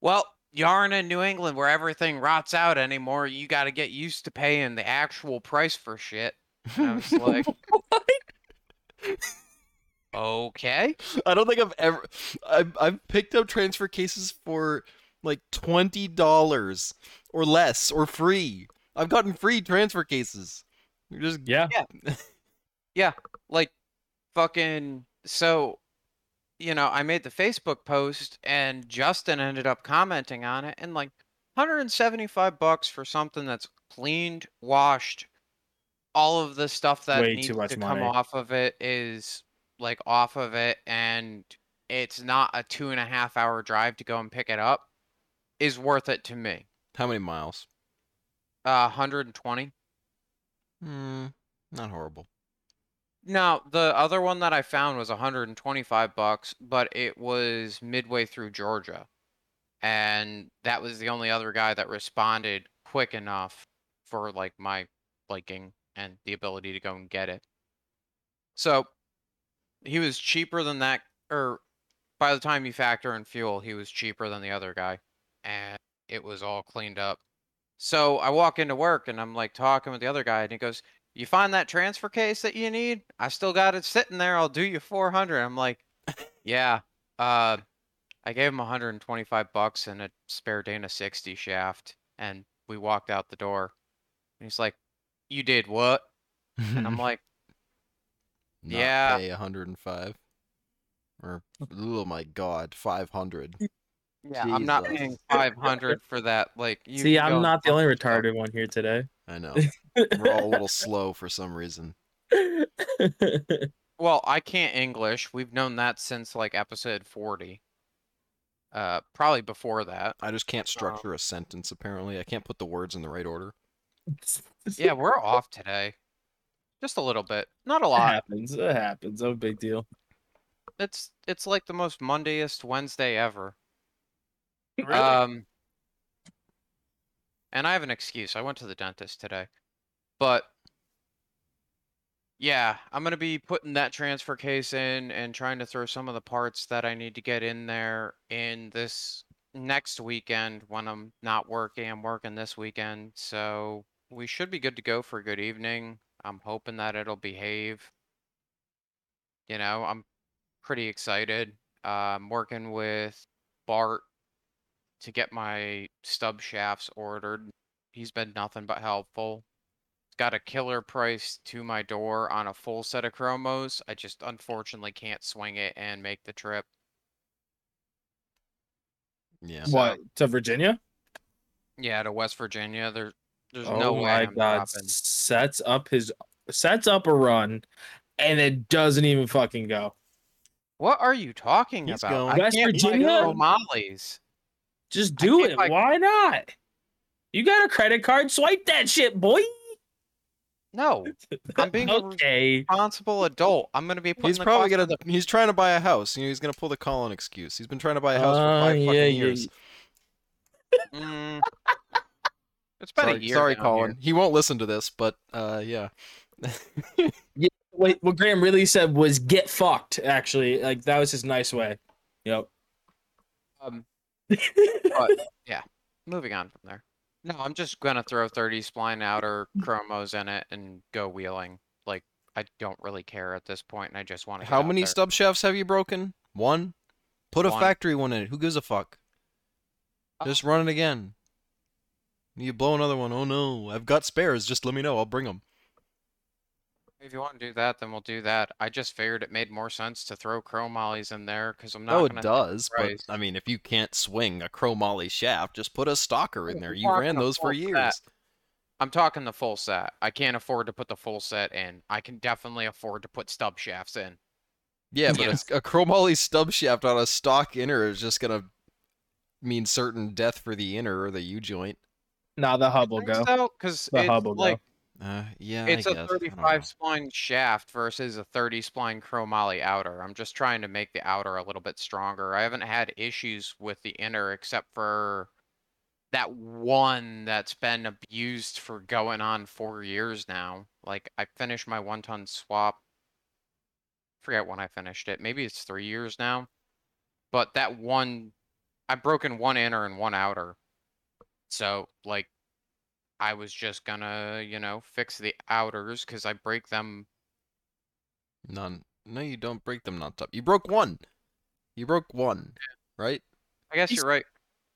well, you aren't in New England where everything rots out anymore. You got to get used to paying the actual price for shit. And I was like, okay. I don't think I've ever. I've, I've picked up transfer cases for like twenty dollars or less or free. I've gotten free transfer cases. You're just Yeah. like fucking so you know i made the facebook post and justin ended up commenting on it and like 175 bucks for something that's cleaned washed all of the stuff that Way needs too much to come money. off of it is like off of it and it's not a two and a half hour drive to go and pick it up is worth it to me how many miles? uh 120 Hmm, not horrible. No, the other one that I found was 125 bucks, but it was midway through Georgia. And that was the only other guy that responded quick enough for like my liking and the ability to go and get it. So he was cheaper than that or by the time you factor in fuel, he was cheaper than the other guy, and it was all cleaned up. So I walk into work and I'm like talking with the other guy, and he goes, "You find that transfer case that you need? I still got it sitting there. I'll do you 400." I'm like, "Yeah." Uh, I gave him 125 bucks and a spare Dana 60 shaft, and we walked out the door. And he's like, "You did what?" And I'm like, Not yeah. pay 105 or oh my god 500 "Yeah, I'm not paying 500 for that." Like, you See, I'm not the only retarded one here today. i know we're all a little slow for some reason Well, I can't English. We've known that since like episode 40. Uh, probably before that. i just can't structure a sentence apparently i can't put the words in the right order Yeah, we're off today. Just a little bit. Not a lot. It lot. happens. It happens. No big deal. It's it's like the most Mondayest Wednesday ever. Really? Um, and I have an excuse. I went to the dentist today, but yeah, I'm gonna be putting that transfer case in and trying to throw some of the parts that I need to get in there in this next weekend when I'm not working. I'm working this weekend, so we should be good to go for a good evening. I'm hoping that it'll behave. You know, I'm pretty excited. Uh, I'm working with Bart to get my stub shafts ordered. He's been nothing but helpful. He's got a killer price to my door on a full set of chromos. I just unfortunately can't swing it and make the trip. yeah So- What to Virginia? Yeah, to West Virginia. There, there's oh no way my I'm god! dropping. Sets up his sets up a run, and it doesn't even fucking go. What are you talking He's about? going. I West can't buy Virginia? O'Malley's. Just do it. buy- Why not? You got a credit card? Swipe that shit, boy. No, I'm being a responsible adult. I'm gonna be putting he's the probably cost gonna the- he's trying to buy a house you know he's gonna pull the colin excuse he's been trying to buy a house Uh, for five yeah, fucking yeah, years Mm. It's been sorry, a year. sorry down colin here. he won't listen to this but uh yeah Wait, what Graham really said was "get fucked." Actually, like that was his nice way. Yep. Um, Yeah. moving on from there. No, I'm just gonna throw 30 spline outer mm. chromos in it and go wheeling. Like I don't really care at this point, and I just want to. how many stub shafts have you broken? One? Put a factory one in it who gives a fuck? Uh, just run it again. You blow another one oh no i've got spares just let me know i'll bring them If you want to do that, then we'll do that. I just figured it made more sense to throw chromollies in there because I'm not. oh it does but i mean if you can't swing a chromoly shaft just put a stalker in there we're you ran those for full set. years I'm talking the full set. I can't afford to put the full set in. I can definitely afford to put stub shafts in. Yeah, but Yeah. a, a chromoly stub shaft on a stock inner is just gonna mean certain death for the inner or the U joint. Now the hub will go. Because The it's hub will go. Uh, yeah, it's I a guess. I don't 35 know. spline shaft versus a 30 spline chromoly outer. I'm just trying to make the outer a little bit stronger. I haven't had issues with the inner except for that one that's been abused for going on four years now. Like I finished my one ton swap. Forget when I finished it. Maybe it's three years now. But that one, I've broken one inner and one outer. So like I was just gonna, you know, fix the outers because I break them. None. No, you don't break them non-top. You broke one. You broke one, right? I guess He's- you're right.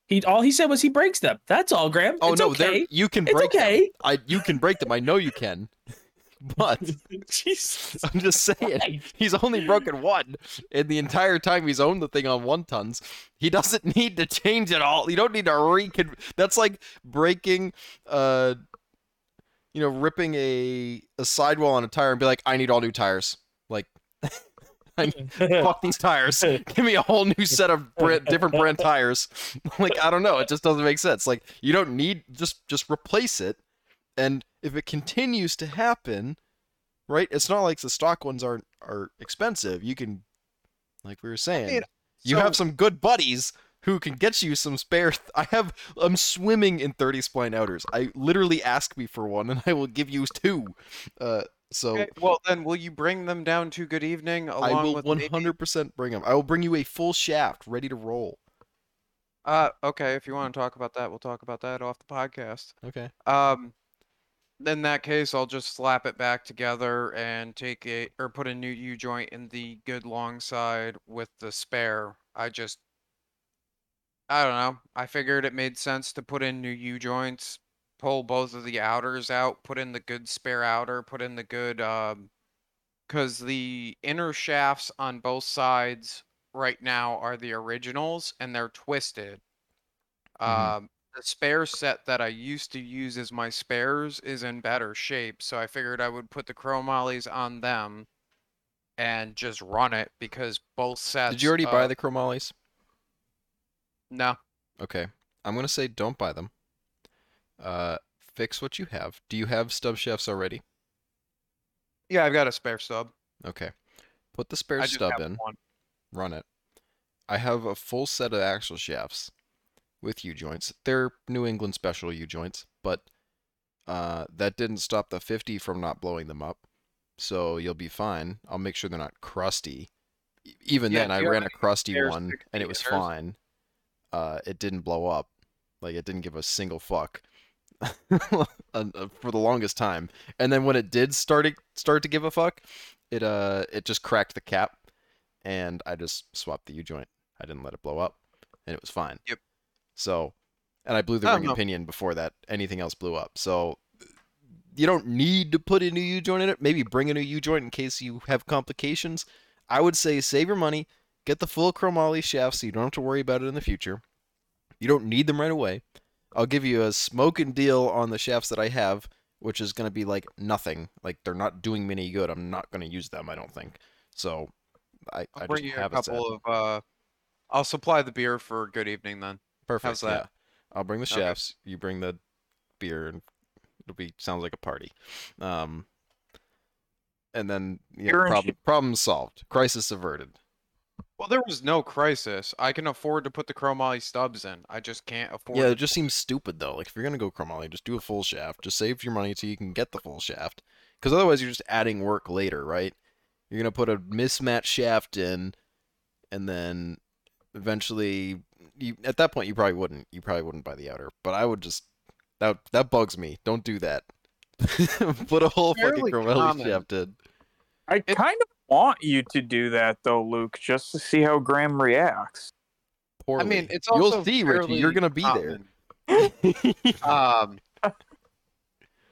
He all he said was he breaks them. That's all, Graham. Oh it's no, they're okay. you can It's break them. okay. I you can break them. I know you can. But Jesus. I'm just saying, he's only broken one in the entire time he's owned the thing on one tons. He doesn't need to change it all. You don't need to recon. That's like breaking, uh, you know, ripping a a sidewall on a tire and be like, I need all new tires. Like, I fuck these tires. Give me a whole new set of brand, different brand tires. like, I don't know. It just doesn't make sense. Like, you don't need just just replace it. And if it continues to happen, right? It's not like the stock ones aren't are expensive. You can, like we were saying, mean, you so- have some good buddies who can get you some spare. I have. I'm swimming in 30 spline outers. I literally ask me for one, and I will give you two. Uh, So Okay, well then, will you bring them down to good evening along I will with hundred percent bring them. I will bring you a full shaft ready to roll. Uh, okay. If you want to talk about that, we'll talk about that off the podcast. Okay. Um, in that case, I'll just slap it back together and take it or put a new U joint in the good long side with the spare. I just, I don't know. I figured it made sense to put in new U joints, pull both of the outers out, put in the good spare outer, put in the good, um, because the inner shafts on both sides right now are the originals and they're twisted. Mhm. Um, the spare set that I used to use as my spares is in better shape, so I figured I would put the chromollies on them and just run it because both sets. Did you already buy uh, the chromollies? No. Okay. I'm gonna say don't buy them. Uh, fix what you have. Do you have stub shafts already? Yeah, I've got a spare stub. Okay. Put the spare stub in. one. run it. I have a full set of axle shafts with U joints. They're New England special U joints, but uh, that didn't stop the 50 from not blowing them up. So you'll be fine. I'll make sure they're not crusty. Even Yeah, then, I ran a crusty one and it was 60ers? fine. Uh, it didn't blow up. Like it didn't give a single fuck uh, for the longest time. And then when it did start to, start to give a fuck, it uh it just cracked the cap and I just swapped the U joint. I didn't let it blow up, and it was fine. Yep. So, and I blew the I ring don't know. pinion before that. Anything else blew up. So, you don't need to put a new U joint in it. Maybe bring a new U joint in case you have complications. I would say save your money, get the full chromoly shaft so you don't have to worry about it in the future. You don't need them right away. I'll give you a smoking deal on the shafts that I have, which is going to be like nothing. Like they're not doing me any good. I'm not going to use them. I don't think. So, I, I'll I bring just you a couple of. Uh, I'll supply the beer for good evening then. Perfect. How's that? Yeah. I'll bring the Okay. shafts. You bring the beer, and it'll be sounds like a party. Um, and then yeah, problem problem solved. Crisis averted. Well, there was no crisis. I can afford to put the chromoly stubs in. I just can't afford. Yeah, it just seems stupid though. Like if you're gonna go chromoly, just do a full shaft. Just save your money so you can get the full shaft. Because otherwise, you're just adding work later, right? You're gonna put a mismatched shaft in, and then eventually, you at that point you probably wouldn't. You probably wouldn't buy the outer. But I would just that that bugs me. Don't do that. put a whole fucking Fairly chromoly common. shaft in. I It- kind of want you to do that though, Luke, just to see how Graham reacts. Poorly. I mean, it's also you'll see, Richie. You're gonna be there. Um,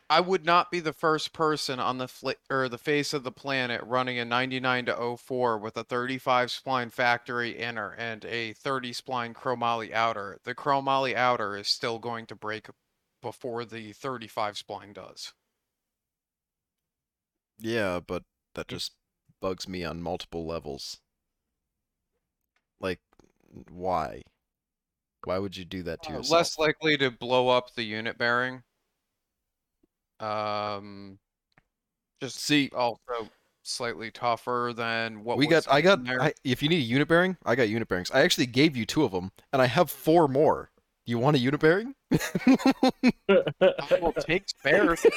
I would not be the first person on the fli- or the face of the planet running a 99 to 04 with a 35 spline factory inner and a 30 spline chromoly outer. The chromoly outer is still going to break before the 35 spline does. Yeah, but that just bugs me on multiple levels. Like, why? Why would you do that to Uh, yourself? less likely to blow up the unit bearing. Um, just See, also slightly tougher than what we was got. I in got. there. I, if you need a unit bearing, I got unit bearings. I actually gave you two of them, and I have four more. You want a unit bearing? I will take spares.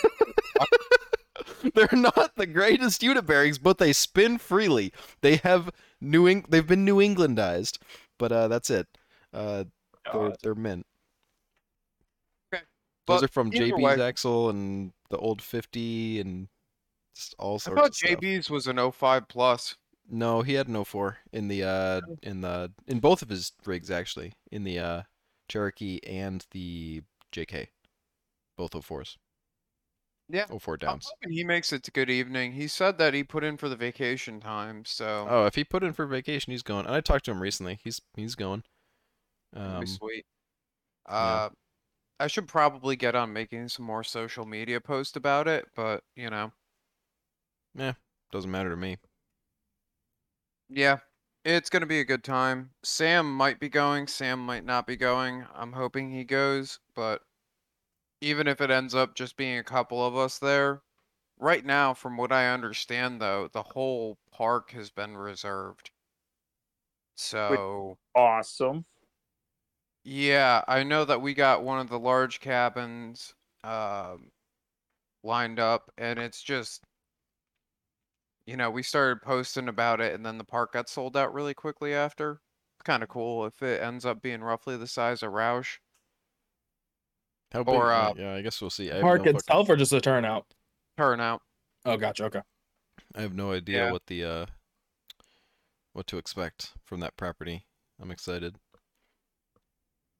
They're not the greatest unit bearings, but they spin freely. They have New Eng- They've been New Englandized, but uh, that's it. Uh, they're, God. they're mint. Those are from JB's way- axle and the old 50 and just all I sorts thought of stuff. JB's was an 05 plus. No, he had an 04 in the uh in the in both of his rigs actually, in the uh Cherokee and the JK. Both 04s. Yeah, 04 I'm downs. he makes it to good evening. He said that he put in for the vacation time, so Oh, if he put in for vacation, he's going. And I talked to him recently. He's he's going. Um, be sweet. yeah. I should probably get on making some more social media posts about it, but you know, Yeah, doesn't matter to me. yeah, it's gonna be a good time. Sam might be going, Sam might not be going. I'm hoping he goes, but even if it ends up just being a couple of us there, right now, from what I understand though, the whole park has been reserved. So, Awesome. Yeah, I know that we got one of the large cabins um lined up and it's just you know, we started posting about it and then the park got sold out really quickly after. It's kind of cool if it ends up being roughly the size of Rausch. How big? Or, uh, uh, yeah, I guess we'll see. I have Park no fucking- itself or just a turnout? Turnout. Oh, gotcha. Okay. I have no idea Yeah. what the uh what to expect from that property. I'm excited.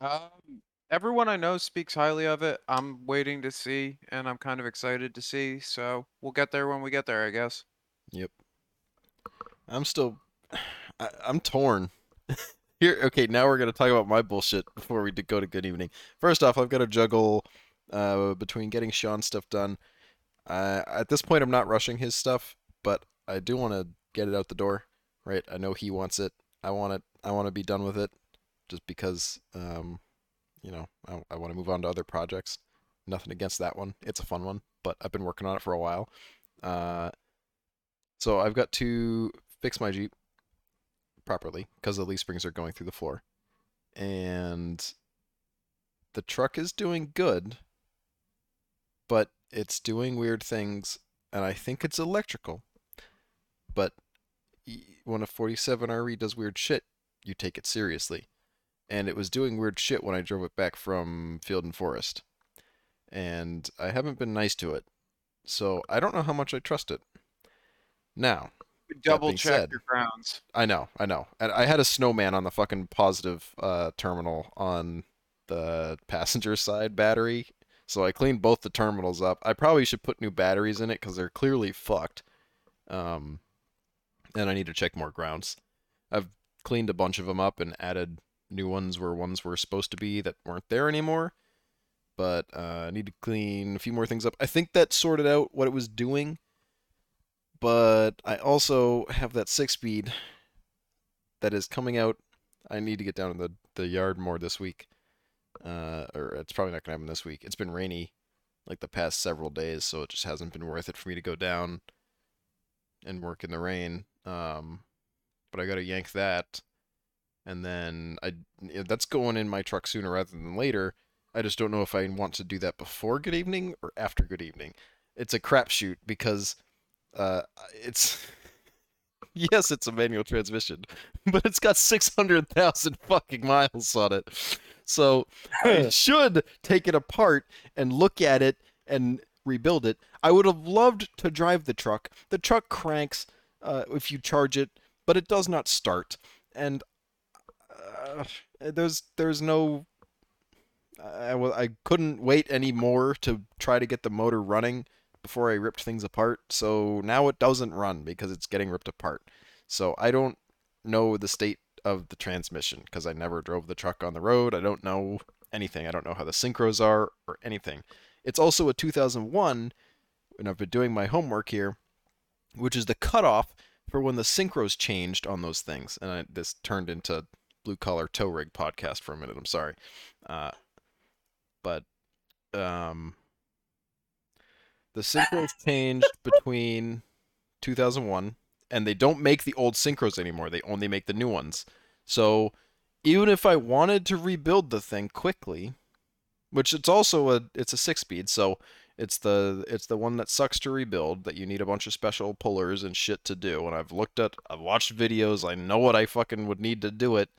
Um, everyone I know speaks highly of it. I'm waiting to see, and I'm kind of excited to see. So we'll get there when we get there, I guess. Yep. I'm still I, I'm torn. Here okay, now we're to talk about my bullshit before we go to good evening. First off, I've got to juggle uh between getting Sean's stuff done. Uh, at this point I'm not rushing his stuff, but I do want to get it out the door, right? I know he wants it. I want it I want to be done with it just because um you know, I, I want to move on to other projects. Nothing against that one. It's a fun one, but I've been working on it for a while. Uh so I've got to fix my Jeep properly because the leaf springs are going through the floor. And the truck is doing good, but it's doing weird things, and I think it's electrical. But when a 47RE does weird shit, you take it seriously. And it was doing weird shit when I drove it back from Field and Forest. And I haven't been nice to it. So I don't know how much I trust it. Now, Double check said- your grounds. I know, I know. And I had a snowman on the fucking positive uh, terminal on the passenger side battery. So I cleaned both the terminals up. I probably should put new batteries in it because they're clearly fucked. Um, and I need to check more grounds. I've cleaned a bunch of them up and added new ones where ones were supposed to be that weren't there anymore. But uh, I need to clean a few more things up. I think that sorted out what it was doing but I also have that six speed that is coming out. I need to get down to the, the yard more this week. Uh, or it's probably not going to happen this week. It's been rainy like the past several days, so it just hasn't been worth it for me to go down and work in the rain. Um, but I got to yank that. And then I that's going in my truck sooner rather than later. I just don't know if I want to do that before good evening or after good evening. It's a crapshoot because uh, it's yes, it's a manual transmission, but it's got six hundred thousand fucking miles on it. So I should take it apart and look at it and rebuild it. I would have loved to drive the truck. The truck cranks uh, if you charge it, but it does not start. And uh, there's there's no. I, I couldn't wait anymore to try to get the motor running before I ripped things apart. So now it doesn't run because it's getting ripped apart. So I don't know the state of the transmission because I never drove the truck on the road. I don't know anything. I don't know how the synchros are or anything. It's also a 2001, and I've been doing my homework here, which is the cutoff for when the synchros changed on those things. And I, this turned into blue collar tow rig podcast for a minute. I'm sorry, uh, but um, the synchros changed between 2001 and they don't make the old synchros anymore. They only make the new ones. So even if I wanted to rebuild the thing quickly, which it's also a it's a six speed, so it's the it's the one that sucks to rebuild that you need a bunch of special pullers and shit to do. And I've looked at I've watched videos, I know what I fucking would need to do it.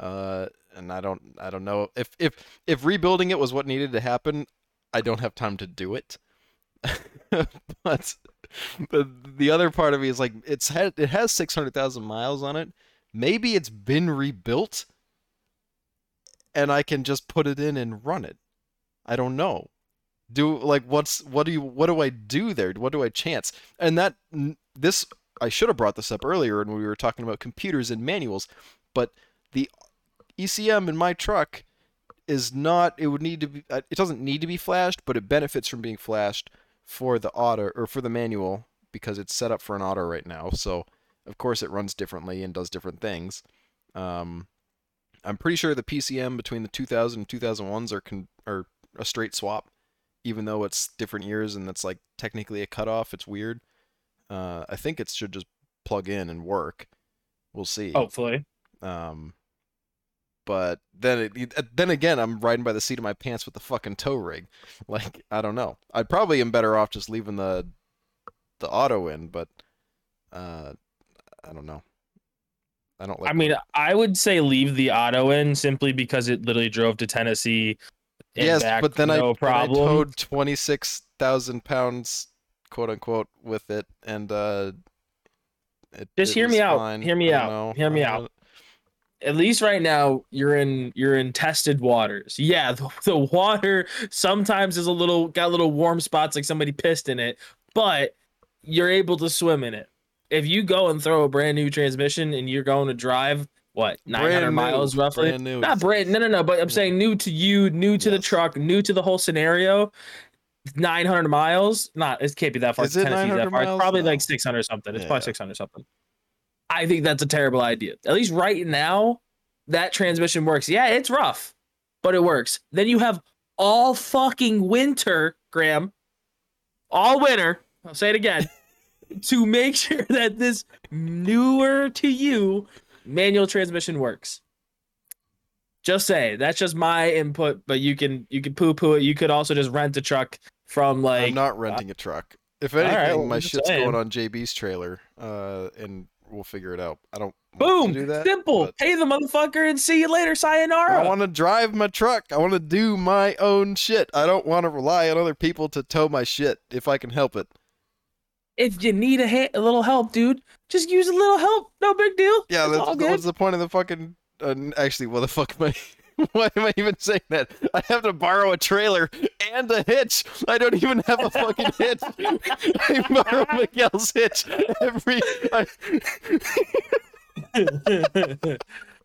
Uh and I don't I don't know if if if rebuilding it was what needed to happen, I don't have time to do it. but but the other part of me is like it's had it has 600,000 miles on it. Maybe it's been rebuilt and I can just put it in and run it. I don't know. Do like what's what do you what do I do there? What do I chance? And that this I should have brought this up earlier when we were talking about computers and manuals, but the ECM in my truck is not it would need to be uh, it doesn't need to be flashed, but it benefits from being flashed for the auto or for the manual because it's set up for an auto right now. So of course it runs differently and does different things. Um, I'm pretty sure the PCM between the 2000 and 2001s are con- are a straight swap, even though it's different years and that's like technically a cutoff. It's weird. Uh, I think it should just plug in and work. We'll see. Hopefully. Um, but then it, it- then again, I'm riding by the seat of my pants with the fucking tow rig. Like I don't know. I probably am better off just leaving the the auto in, but uh, I don't know. I don't like. I mean, I would say leave the auto in simply because it literally drove to Tennessee. and yes, back, but then I, no I problem. towed twenty six thousand pounds, quote unquote, with it, and uh, it, Just it hear was me out. Hear me out. Hear me I out. At least right now, you're in you're in tested waters. Yeah, the, the water sometimes is a little got little warm spots, like somebody pissed in it, but you're able to swim in it. If you go and throw a brand new transmission and you're going to drive what 900 Brand new, miles roughly, brand new. not brand no no no but i'm saying new to you new to the truck new to the whole scenario 900 miles not it can't be that far Is it 900 that far. it's miles? probably No. like 600 something it's Yeah. probably 600 something i think that's a terrible idea at least right now that transmission works yeah it's rough but it works then you have all fucking winter graham all winter i'll say it again to make sure that this newer to you manual transmission works just say that's just my input, but you can you can poo poo it. You could also just rent a truck from like I'm not renting a truck. If All right, anything, well, my shit's saying. going on JB's trailer, uh, and we'll figure it out. I don't want boom, to do that. simple. but Pay the motherfucker and see you later. Sayonara. I want to drive my truck. I want to do my own shit. I don't want to rely on other people to tow my shit if I can help it. if you need a, ha- a little help, dude, just use a little help. No big deal. Yeah, that's, good. what's the point of the fucking? Uh, actually, what the fuck am I? Why am I even saying that? I have to borrow a trailer and a hitch. I don't even have a fucking hitch. I borrow Miguel's hitch every. I,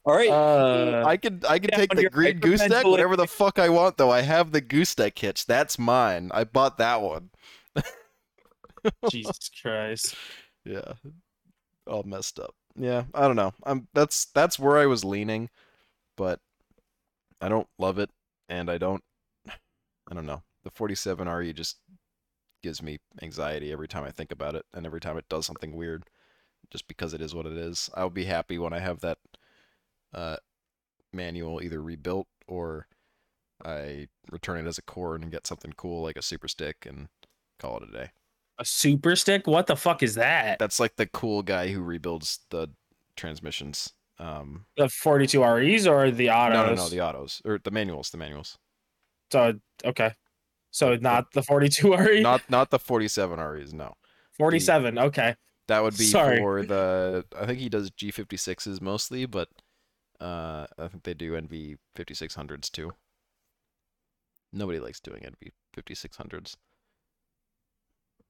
All right. uh, I could I could Yeah, take the green goose deck, whatever the fuck I want though. I have the goose deck hitch. That's mine. I bought that one. Jesus Christ. Yeah. All messed up. Yeah, I don't know. I'm that's that's where I was leaning, but I don't love it and I don't I don't know. The 47 RE just gives me anxiety every time I think about it and every time it does something weird just because it is what it is. I'll be happy when I have that uh manual either rebuilt or I return it as a core and get something cool like a super stick and call it a day. A super stick? What the fuck is that? That's like the cool guy who rebuilds the transmissions. Um, The 42 REs or the autos? no, no, no, the autos or the manuals, the manuals. So okay. So not the 42 RE? Not not the 47 REs. No, 47. Okay. that would be Sorry. for the. I think he does G56s mostly, but uh, I think they do NV 5600s too. Nobody likes doing NV 5600s.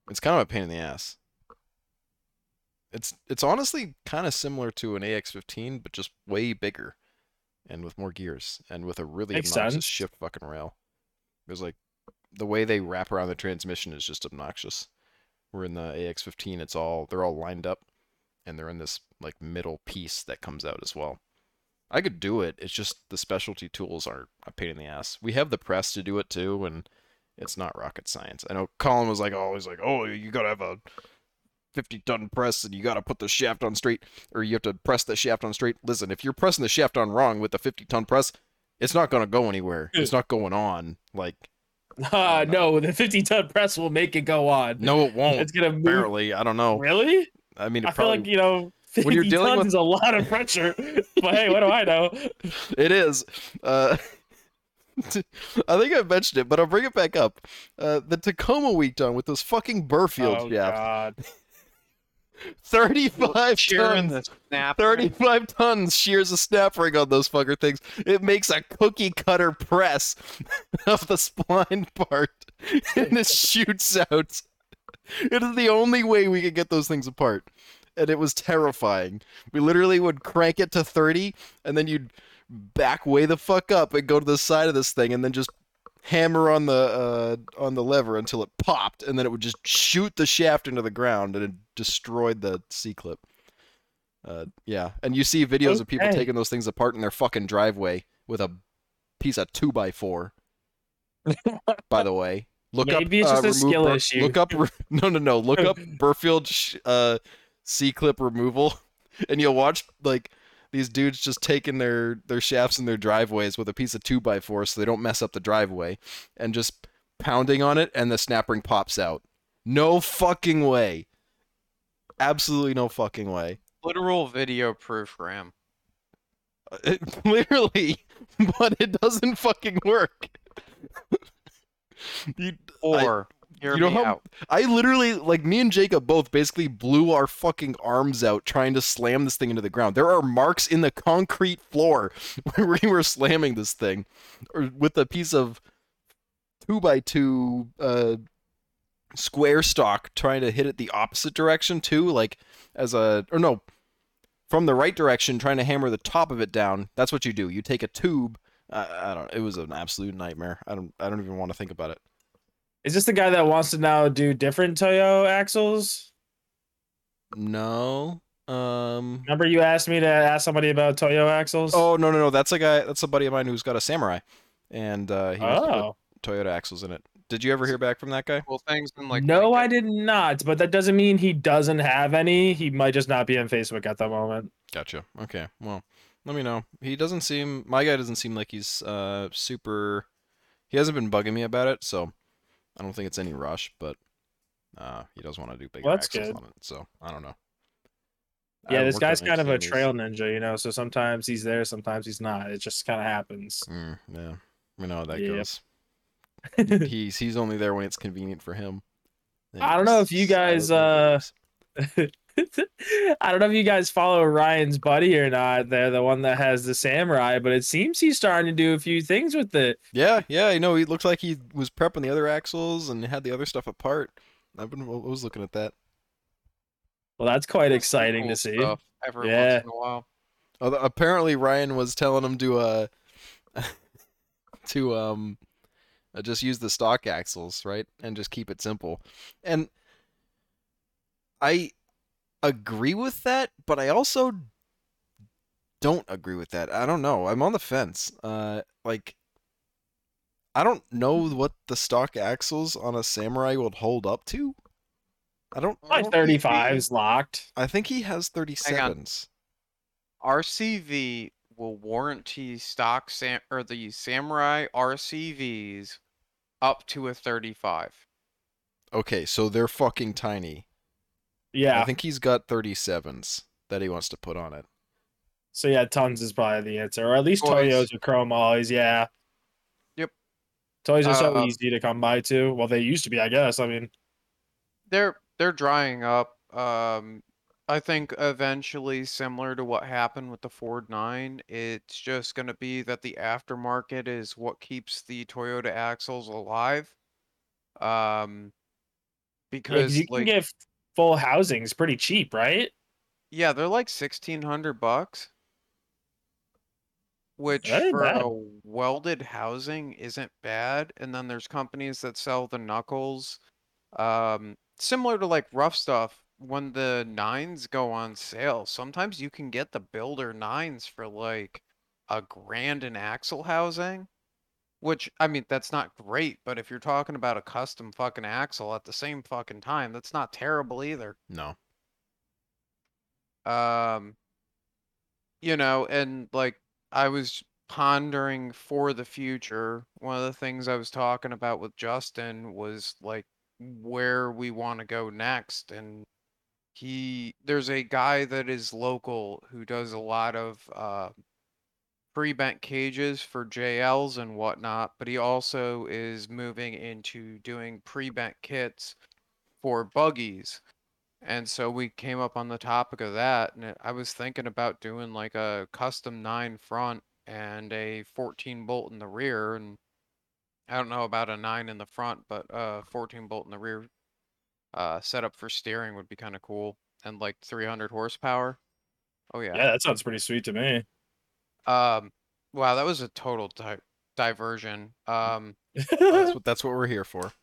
It's kind of a pain in the ass. It's it's honestly kind of similar to an AX15, but just way bigger, and with more gears, and with a really Makes obnoxious sense. shift fucking rail. There's like the way they wrap around the transmission is just obnoxious. Where in the AX15, it's all they're all lined up, and they're in this like middle piece that comes out as well. I could do it. It's just the specialty tools are a pain in the ass. We have the press to do it too, and it's not rocket science. I know Colin was like, he's like, oh, you gotta have a 50 ton press and you gotta put the shaft on straight, or you have to press the shaft on straight. Listen, if you're pressing the shaft on wrong with the 50 ton press, it's not gonna go anywhere. It's not going on. Like, Uh, no, the 50 ton press will make it go on. no, it won't. It's gonna move. Apparently, I don't know. Really? I mean, it I feel like you know, 50 When you're dealing tons with- is a lot of pressure. but hey, what do I know? it is. Uh, I think I mentioned it, but I'll bring it back up. Uh, the Tacoma week done with those fucking Birfield oh shafts. God. 35 Cheering tons. the snap. 35 tons shears a snap ring on those fucker things. It makes a cookie cutter press of the spline part, and it shoots out. It is the only way we could get those things apart, and it was terrifying. We literally would crank it to 30, and then you'd back way the fuck up and go to the side of this thing, and then just hammer on the uh, on the lever until it popped, and then it would just shoot the shaft into the ground, and it destroyed the C clip. Uh, yeah, and you see videos of people taking those things apart in their fucking driveway with a piece of two by four. by the way, look Maybe up. it's just uh, a skill Bur- issue. Look up. re- No, no, no. Look up Birfield sh- uh, C clip removal, and you'll watch like these dudes just taking their their shafts in their driveways with a piece of two by four so they don't mess up the driveway, and just pounding on it, and the snap ring pops out. No fucking way. Absolutely no fucking way. Literal video proof, Graham. Uh, Literally, but it doesn't fucking work. you, Or hear you know how- out. I literally, like, me and Jacob both basically blew our fucking arms out trying to slam this thing into the ground. There are marks in the concrete floor where we were slamming this thing, or with a piece of two by two uh, square stock, trying to hit it the opposite direction too, like as a or no, from the right direction, trying to hammer the top of it down. That's what you do. You take a tube. I, I don't. It was an absolute nightmare. I don't. I don't even want to think about it. Is this the guy that wants to now do different Toyo axles? No. Um. Remember you asked me to ask somebody about Toyo axles? Oh no no no! That's a guy. That's a buddy of mine who's got a samurai, and uh, he wants to put Oh. Toyota axles in it. Did you ever hear back from that guy? Cool things and like no, like I did not. But that doesn't mean he doesn't have any. He might just not be on Facebook at the moment. Gotcha. Okay. Well, let me know. He doesn't seem. My guy doesn't seem like he's uh super. He hasn't been bugging me about it, so I don't think it's any rush. But uh, he does want to do bigger Well, that's good. on it, so I don't know. Yeah, this guy's kind of a trail ninja, you know. So sometimes he's there, sometimes he's not. It just kind of happens. Mm, yeah, we know how that Yep. goes. He's he's only there when it's convenient for him. I don't know if you guys, uh, I don't know if you guys follow Ryan's buddy or not. They're the one that has the samurai, but it seems he's starting to do a few things with it. Yeah, yeah, I know. He looked like he was prepping the other axles and had the other stuff apart. I've been I was looking at that. Well, that's quite some exciting cool to see. stuff Every Yeah. once in a while. Although apparently Ryan was telling him to uh to um uh, just use the stock axles, right? And just keep it simple. And I agree with that, but I also don't agree with that. I don't know. I'm on the fence. Uh like I don't know what the stock axles on a samurai would hold up to. I don't My Well, 35 is locked. I think he has Hang 37s. RCV will warranty stock sam or the Samurai RCVs up to a 35. Okay, so they're fucking tiny. Yeah. I think he's got 37s that he wants to put on it. So yeah, tons is probably the answer, or at least Toys. Toyos with chrome alloys. Yeah. Yep. Toys are so Uh, easy to come by too. Well, they used to be, I guess. I mean, They're they're drying up. Um, I think eventually, similar to what happened with the Ford 9, it's just going to be that the aftermarket is what keeps the Toyota axles alive. Um, yeah, 'cause because you can like get full housings pretty cheap, right? yeah, they're like 1600 bucks. Which That ain't for bad. a welded housing isn't bad. And then there's companies that sell the knuckles. Um, similar to like Ruffstuff, when the nines go on sale, sometimes you can get the builder nines for like a grand in axle housing. Which, I mean, that's not great, but if you're talking about a custom fucking axle at the same fucking time, that's not terrible either. No. Um, you know, and like I was pondering for the future, one of the things I was talking about with Justin was like where we want to go next. And he, there's a guy that is local who does a lot of uh, pre-bent cages for JLs and whatnot, but he also is moving into doing pre-bent kits for buggies. And so we came up on the topic of that, and I was thinking about doing like a custom 9 front and a 14 bolt in the rear, and I don't know about a 9 in the front, but a 14 bolt in the rear uh setup for steering would be kind of cool, and like 300 horsepower. Oh Yeah. yeah. that sounds pretty sweet to me. Um, wow, that was a total di diversion. Um, That's what that's what we're here for.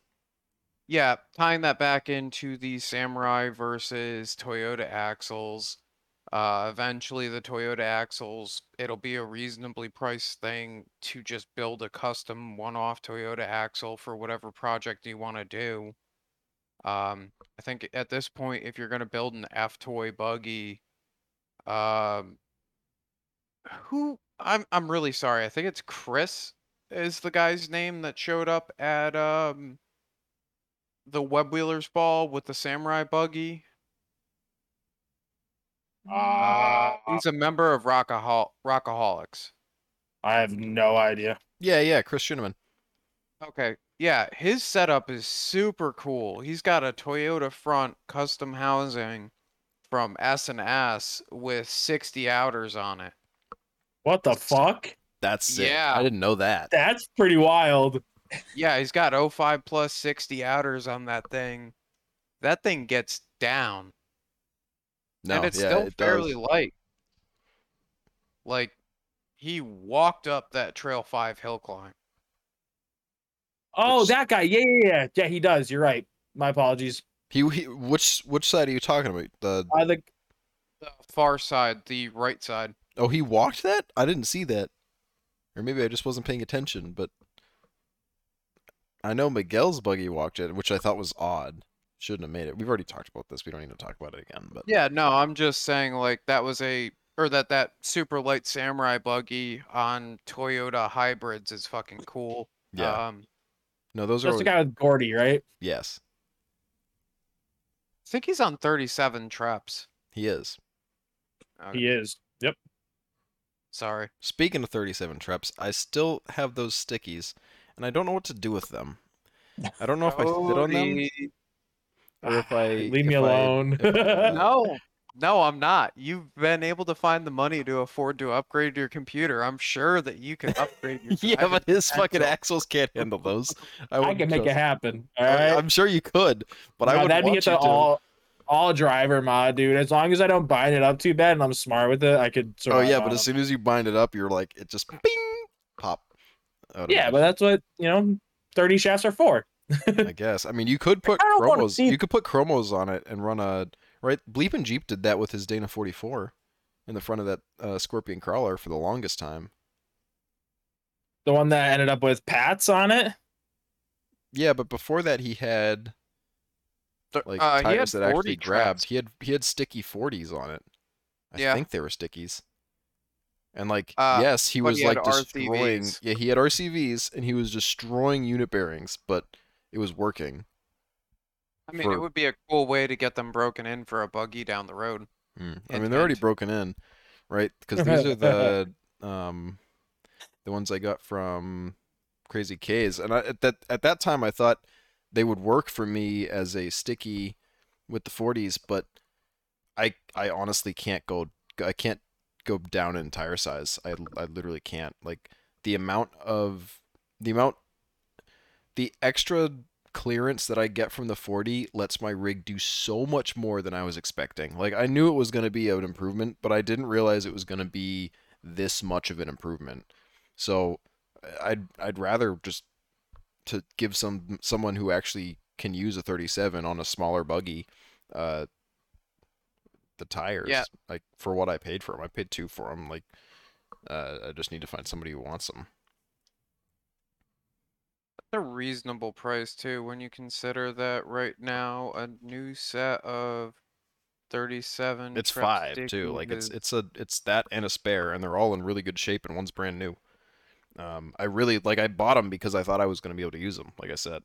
Yeah, tying that back into the Samurai versus Toyota axles. Uh, eventually, the Toyota axles, it'll be a reasonably priced thing to just build a custom one-off Toyota axle for whatever project you want to do. Um, I think at this point, if you're going to build an F-Toy buggy, um, who I'm I'm really sorry. I think it's Chris is the guy's name that showed up at um the web wheelers ball with the samurai buggy. Uh, Uh, he's a member of Rockahol- Rockaholics. I have no idea. Yeah, yeah, Chris Shinneman. Okay, yeah, his setup is super cool. He's got a Toyota front custom housing from S and S with 60 outers on it. What the fuck? That's sick. Yeah. I didn't know that. That's pretty wild. Yeah, he's got 05 plus 60 outers on that thing. That thing gets down. No, and it's yeah, still it fairly does. light. Like he walked up that Trail 5 hill climb. Oh, Which- that guy. Yeah, yeah, yeah. Yeah, he does. You're right. My apologies. He, he which which side are you talking about? The I think The far side, the right side. Oh, he walked that? I didn't see that. Or maybe I just wasn't paying attention, but I know Miguel's buggy walked it, which I thought was odd. Shouldn't have made it. We've already talked about this. We don't need to talk about it again, but Yeah, no, I'm just saying like that was a or that that super light samurai buggy on Toyota hybrids is fucking cool. yeah. Um no, those are that's the guy with Gordy, right? yes, I think he's on 37 traps. he is. Okay, He is. Yep. Sorry. Speaking of 37 traps, I still have those stickies, and I don't know what to do with them. I don't know if I sit on them or if I Leave me if I- alone. if I- No, no, I'm not. You've been able to find the money to afford to upgrade your computer. I'm sure that you can upgrade your. yeah, but his fucking axle. axles can't handle those. I, I wouldn't can make it trust- happen. All I- right. I'm sure you could, but I Nah, would that'd want be you at the to. all all driver mod, dude. As long as I don't bind it up too bad and I'm smart with it, I could. Oh yeah, but as soon as you bind it up, you're like it just bing pop. Yeah, but that's what you know. Thirty shafts are for. I guess. I mean, you could put I don't wanna chromos. see- You could put chromos on it and run a right. Bleep and Jeep did that with his Dana 44 in the front of that uh, Scorpion crawler for the longest time. The one that ended up with Pats on it. Yeah, but before that, he had like uh, he had tires that 40 actually grabbed. traps. He had he had sticky 40s on it. I Yeah. think they were stickies. And like Uh, yes, he was he like destroying. RCVs. Yeah, he had RCVs and he was destroying unit bearings, but it was working. I mean, for- it would be a cool way to get them broken in for a buggy down the road. Mm. I Hint, mean, they're already broken in, right? Because these are the um, the ones I got from Crazy K's, and I, at that at that time I thought they would work for me as a sticky with the 40s, but I I honestly can't go I can't go down in tire size. I I literally can't. Like the amount of the amount the extra clearance that I get from the 40 lets my rig do so much more than I was expecting. Like I knew it was going to be an improvement, but I didn't realize it was going to be this much of an improvement. So I'd I'd rather just to give some someone who actually can use a 37 on a smaller buggy uh the tires Yeah. like for what I paid for them. I paid 2 for them like uh, I just need to find somebody who wants them. That's a reasonable price too when you consider that right now a new set of 37 It's five too. Like it's it's a it's that and a spare, and they're all in really good shape, and one's brand new. Um, I really like. I bought them because I thought I was going to be able to use them. Like I said.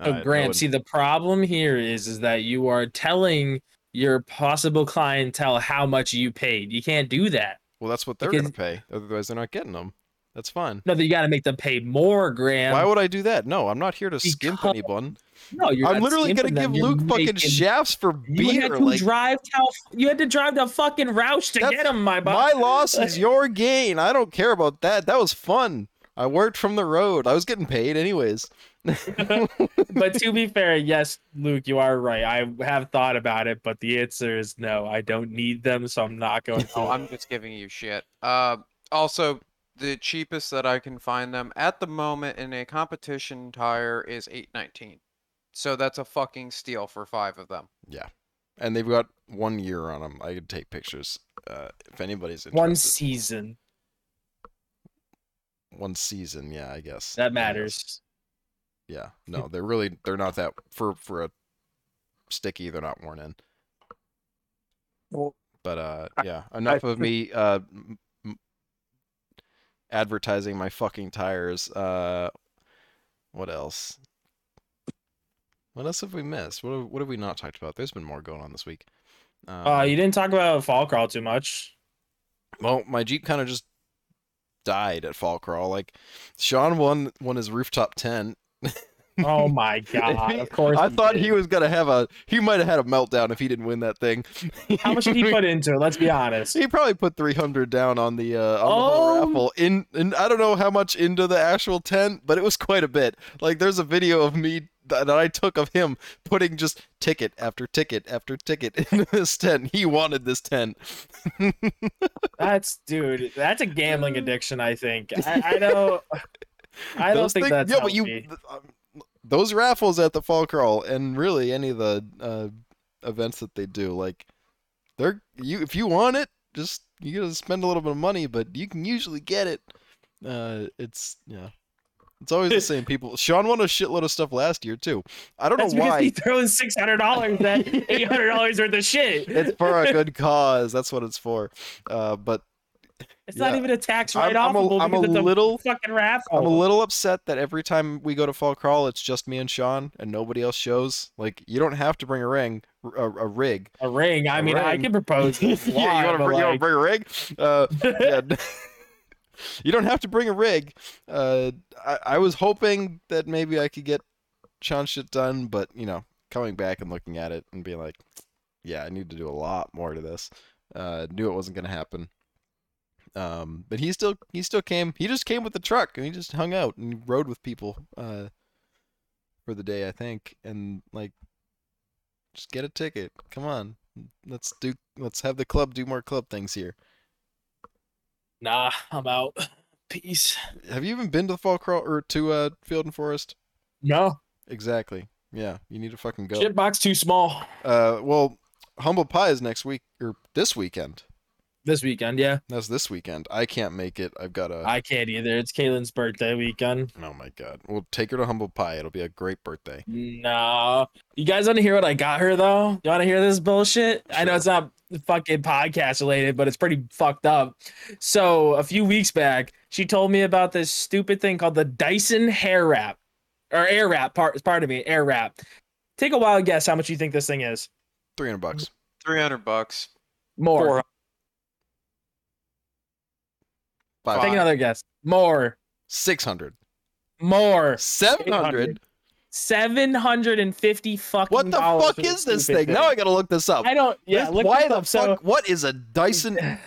Uh, Oh, Grant, would- see the problem here is is that you are telling your possible clientele how much you paid. You can't do that. well, that's what they're going to pay. Otherwise, they're not getting them. That's fine. No, that you got to make them pay more, Graham. Why would I do that? No, I'm not here to skimp Because anyone. No, you're I'm not literally going to them, give you're Luke fucking making- shafts for You had to Like drive to you had to drive to fucking Rausch to get him, my bu- my loss is your gain. I don't care about that. That was fun. I worked from the road. I was getting paid anyways. but to be fair, yes, Luke, you are right. I have thought about it, but the answer is no. I don't need them, so I'm not going to. Oh, I'm just giving you shit. Uh, also, the cheapest that I can find them at the moment in a competition tire is 819. So that's a fucking steal for five of them. Yeah. And they've got one year on them. I could take pictures uh, if anybody's interested. One season one season. Yeah, I guess that I guess. matters. Yeah, no, they're really they're not that for for a sticky. They're not worn in. Well, But uh, I- yeah, enough of me uh m- m- advertising my fucking tires. Uh, what else? What else have we missed? What have, what have we not talked about? There's been more going on this week. Um, Uh, you didn't talk about fall crawl too much. well, my Jeep kind of just died at fall crawl. Like Sean won won his rooftop tent. Oh my god! Of course. I he thought did. he was gonna have a. He might have had a meltdown if he didn't win that thing. How much did he put into it? Let's be honest. He probably put three hundred down on the uh, on the whole Oh. raffle. In and I don't know how much into the actual tent, but it was quite a bit. Like there's a video of me that, that I took of him putting just ticket after ticket after ticket in this tent. He wanted this tent. That's dude. That's a gambling addiction. I think. I, I don't. I don't think thing- that's yeah, but you um, those raffles at the fall crawl and really any of the uh, events that they do, like they're you if you want it, just you gotta spend a little bit of money, but you can usually get it. Uh, it's yeah. It's always the same people. Sean won a shitload of stuff last year too. I don't That's know why. he why. throws six hundred dollars at eight hundred dollars worth of shit. It's for a good cause. That's what it's for. Uh, but It's not even a tax I'm- write-off. I'm a- I'm a little- fucking raffle. I'm a little upset that every time we go to fall crawl, it's just me and Sean, and nobody else shows. Like you don't have to bring a ring, a, a rig. a ring. I A mean, I can propose. yeah, you want to bring, like, bring a rig? Uh, yeah. you don't have to bring a rig. Uh, I, I was hoping that maybe I could get Sean shit done, but you know, coming back and looking at it and being like, yeah, I need to do a lot more to this. Uh, knew it wasn't gonna happen. Um, but he still he still came. He just came with the truck and he just hung out and rode with people uh, for the day, I think. And like, just get a ticket. Come on, let's do. Let's have the club do more club things here. Nah, I'm out. Peace. Have you even been to the fall crawl or to uh Field and Forest? No, Exactly. Yeah, you need to fucking go. shit box too small. Uh, well, Humble Pie is next week or this weekend. This weekend, yeah. That's this weekend. I can't make it. I've got a. I can't either. It's Kaylin's birthday weekend. Oh my god. We'll take her to Humble Pie. It'll be a great birthday. No. You guys want to hear what I got her though? You want to hear this bullshit? I know it's not fucking podcast related, but it's pretty fucked up. So a few weeks back, she told me about this stupid thing called the Dyson hair wrap or air wrap. Part, pardon me, air wrap. Take a wild guess how much you think this thing is. Three hundred bucks. Three hundred bucks. More. Four- Five. Take another guess. More. Six hundred. More. Seven hundred. Seven hundred and fifty fucking. What the dollars fuck is this stupid thing? Now I gotta look this up. I don't. Yeah. This- Look why the up. So- fuck? What is a Dyson?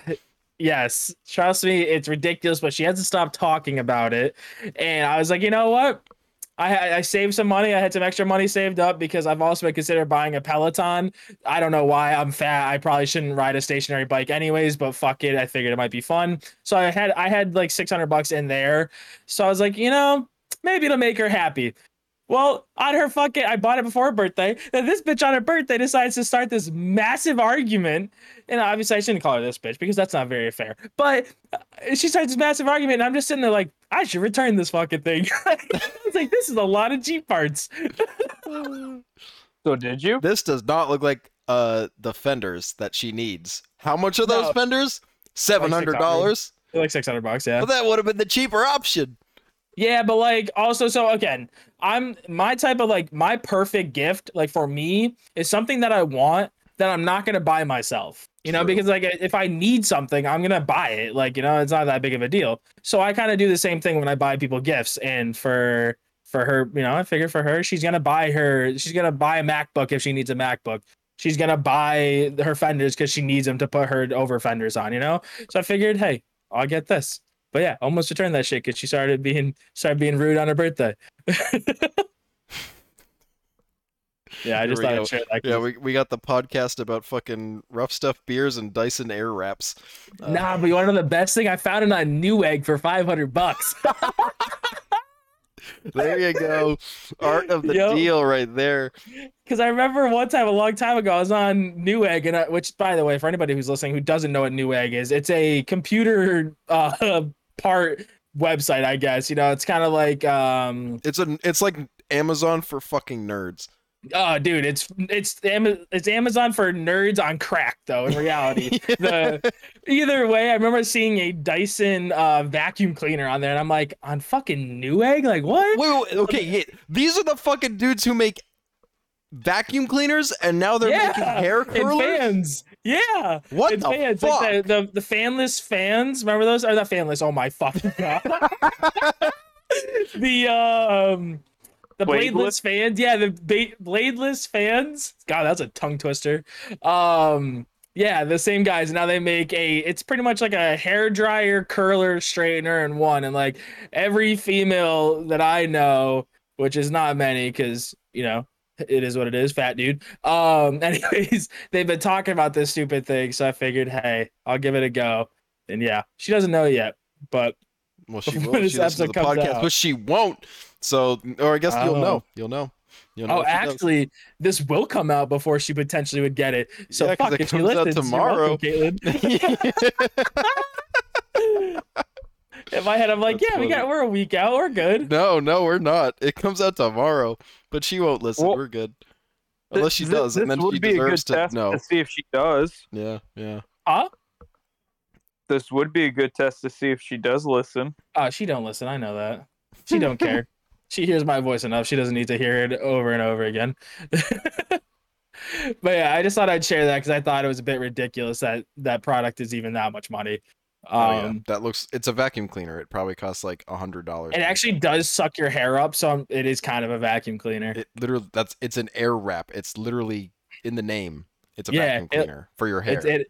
Yes, trust me, it's ridiculous, but she hasn't stopped talking about it. And I was like, you know what? I I saved some money. I had some extra money saved up because I've also been considering buying a Peloton. I don't know why I'm fat. I probably shouldn't ride a stationary bike anyways, but fuck it. I figured it might be fun. So I had I had like 600 bucks in there. So I was like, you know, maybe it'll make her happy. Well, on her fucking, I bought it before her birthday. And this bitch on her birthday decides to start this massive argument. And obviously, I shouldn't call her this bitch because that's not very fair. But uh, she starts this massive argument, and I'm just sitting there like, I should return this fucking thing. it's like, this is a lot of Jeep parts. So did you? this does not look like uh the fenders that she needs. How much are those No. fenders? Seven hundred dollars. Like 600 bucks, yeah. Well, that would have been the cheaper option. Yeah, but like also so again, I'm my type of like my perfect gift like for me is something that I want that I'm not gonna buy myself. You know, True. because like if I need something, I'm gonna buy it. Like you know, it's not that big of a deal. So I kind of do the same thing when I buy people gifts. And for for her, you know, I figure for her, she's gonna buy her, she's gonna buy a MacBook if she needs a MacBook. She's gonna buy her fenders because she needs them to put her over fenders on. You know, so I figured, hey, I'll get this. But yeah, almost returned that shit because she started being started being rude on her birthday. yeah, I just we thought go. I'd share that. Yeah, 'cause- we, we got the podcast about fucking Ruffstuff beers and Dyson air wraps. Uh, Nah, but you want to know the best thing? I found it on Newegg for five hundred bucks. There you go. Art of the Yo. deal right there. Because I remember one time, a long time ago, I was on Newegg, and I, which, by the way, for anybody who's listening who doesn't know what Newegg is, it's a computer uh, part website, I guess. You know, it's kind of like um, It's a it's like Amazon for fucking nerds. Oh, dude, it's it's it's Amazon for nerds on crack, though. In reality, the either way, I remember seeing a Dyson uh, vacuum cleaner on there, and I'm like, on fucking Newegg, like what? Wait, wait, okay, yeah, these are the fucking dudes who make vacuum cleaners and now they're making hair curlers. fans. Yeah, What and the fans. fuck? Like the, the the fanless fans. Remember those? Are not fanless? Oh my fucking god. the um the bladeless Bladeless? fans. Yeah, the ba- bladeless fans. God, that's a tongue twister. Um. Yeah, the same guys. Now they make a. It's pretty much like a hair dryer, curler, straightener and one. And like every female that I know, which is not many, because you know it is what it is, fat dude. Um, anyways, they've been talking about this stupid thing, so I figured, hey, I'll give it a go. And yeah, she doesn't know yet, but Well, she will. this She listens the podcast, out. but she won't. So, or I guess you'll Oh. know. You'll know. You'll know oh, if she does. actually, this will come out before she potentially would get it. So Yeah, 'cause fuck it if she comes out listens. tomorrow. You're welcome, Caitlin. In my head, I'm like, That's yeah, we got we're a week out, we're good. no, no, we're not. It comes out tomorrow, but she won't listen. Well, we're good. Unless she Th- does, this and then would she be a good deserves to test know. to see if she does. Yeah, yeah. Huh? This would be a good test to see if she does listen. Oh, she don't listen. I know that. She don't care. She hears my voice enough. She doesn't need to hear it over and over again. but yeah, I just thought I'd share that because I thought it was a bit ridiculous that that product is even that much money. Um, Oh, yeah. That looks. It's a vacuum cleaner. It probably costs like a hundred dollars. It actually does suck your hair up, so I'm- it is kind of a vacuum cleaner. It literally. That's. It's an air wrap. It's literally in the name. It's a Yeah, vacuum it- cleaner for your hair. It's it.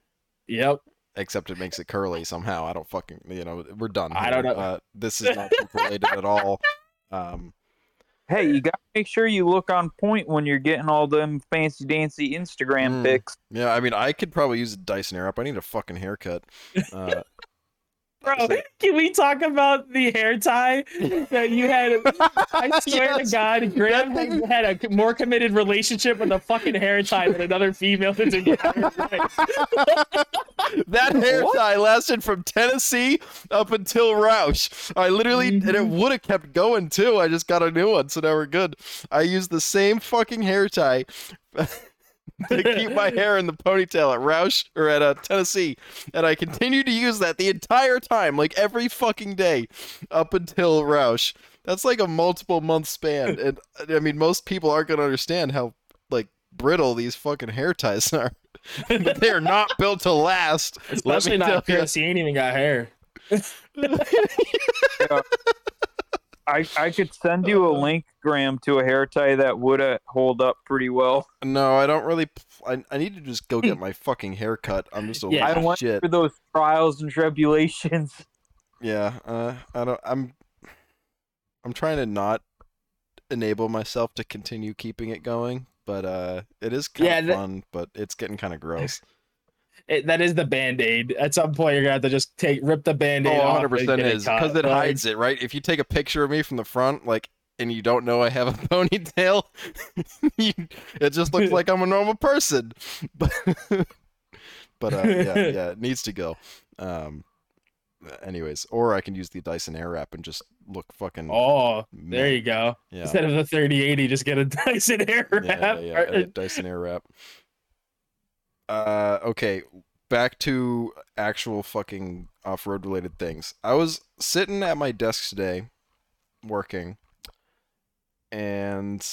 Yep. except it makes it curly somehow. I don't fucking. You know, we're done. I don't know. Uh, this is not related at all. Um, Hey, you gotta make sure you look on point when you're getting all them fancy dancy Instagram Mm. pics. yeah, I mean, I could probably use a Dyson Airwrap. I need a fucking haircut. Uh, Bro, can we talk about the hair tie that you had? I swear Yes. to God, Graham thing- had a more committed relationship with a fucking hair tie than another female in his entire life. that hair tie lasted from Tennessee up until Rausch. I literally, and it Mhm. would have kept going too. I just got a new one, so now we're good. I used the same fucking hair tie to keep my hair in the ponytail at Rausch or at uh, Tennessee, and I continued to use that the entire time, like every fucking day, up until Rausch. That's like a multiple month span, and I mean, most people aren't gonna understand how like brittle these fucking hair ties are. but they are not built to last. Especially not tell ya. Chris. He ain't even got hair. I, I could send you a link, Graham, to a hair tie that would uh, hold up pretty well. No, I don't really. I, I need to just go get my fucking hair cut. I'm just a Yeah. little I went shit. through those trials and tribulations. Yeah, uh, I don't. I'm. I'm trying to not enable myself to continue keeping it going, but uh, it is kind Yeah, of that- fun. But it's getting kind of gross. It, that is the band aid. At some point, you're gonna have to just take rip the band Oh, aid. 100 percent is because it hides it, right? If you take a picture of me from the front, like, and you don't know I have a ponytail, you, it just looks like I'm a normal person. But, but uh, yeah, yeah, it needs to go. Um, anyways, or I can use the Dyson Airwrap and just look fucking. Oh, there you go. Yeah. Instead of the 3080, just get a Dyson Airwrap. yeah, yeah, yeah, Dyson Airwrap. Uh, okay, back to actual fucking off-road related things. I was sitting at my desk today, working, and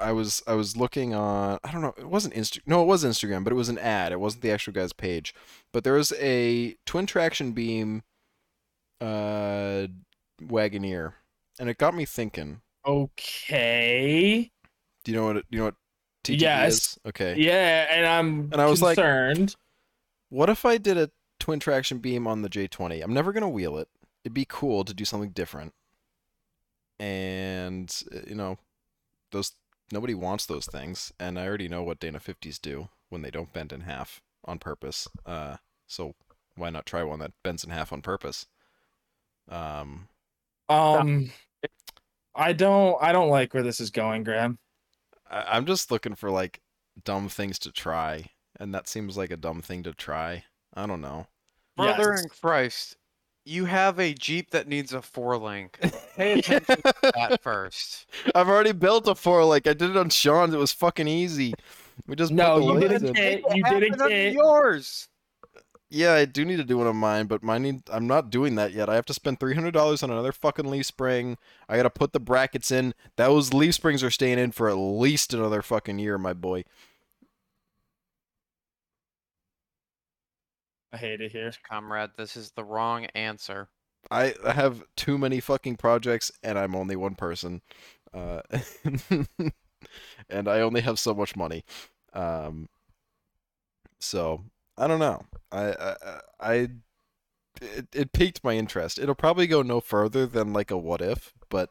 I was I was looking on I don't know it wasn't Insta no it was Instagram but it was an ad it wasn't the actual guy's page but there was a twin traction beam uh Wagoneer and it got me thinking Okay. do you know what it, you know what TTB Yes. is? Okay. Yeah, and I'm And I was like- concerned. What if I did a twin traction beam on the J20? I'm never gonna wheel it. It'd be cool to do something different. And uh, you know, those nobody wants those things, and I already know what Dana 50s do when they don't bend in half on purpose. Uh, so why not try one that bends in half on purpose? Um, um, I don't. I don't like where this is going, Graham. I, I'm just looking for like dumb things to try, and that seems like a dumb thing to try. I don't know. Brother Yes. in Christ, you have a Jeep that needs a four link. Pay attention to that first. I've already built a four like I did it on Sean's. It was fucking easy. We just No, put the you didn't in. get- you didn't of them are get- yours. Yeah, I do need to do one of mine, but mine need, I'm not doing that yet. I have to spend three hundred dollars on another fucking leaf spring. I gotta put the brackets in. Those leaf springs are staying in for at least another fucking year, my boy. I hate it here. Comrade, this is the wrong answer. I I have too many fucking projects, and I'm only one person, uh, and I only have so much money. Um, so I don't know. I I, I it, it piqued my interest. It'll probably go no further than like a what if, but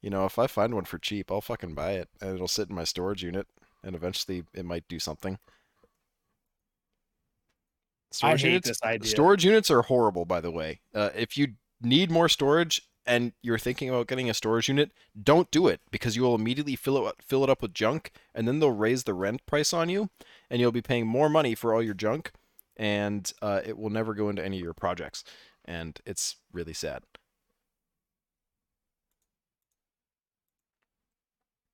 you know, if I find one for cheap, I'll fucking buy it, and it'll sit in my storage unit, and eventually it might do something. I hate units, this idea. storage units are horrible, by the way. Uh, if you need more storage and you're thinking about getting a storage unit, don't do it because you will immediately fill it fill it up with junk, and then they'll raise the rent price on you, and you'll be paying more money for all your junk, and uh, it will never go into any of your projects, and it's really sad.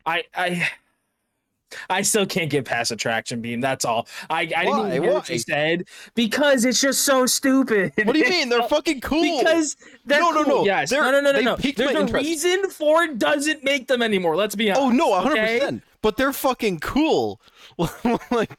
I I I still can't get past attraction beam. That's all. I I didn't even hear what you said because it's just so stupid. What do you mean? They're fucking cool. Because they're No, no, cool. no. Yes. They're- No, no, no, no, they no. There's my a interest. reason Ford doesn't make them anymore. Let's be honest. oh no, hundred okay? percent. But they're fucking cool. like,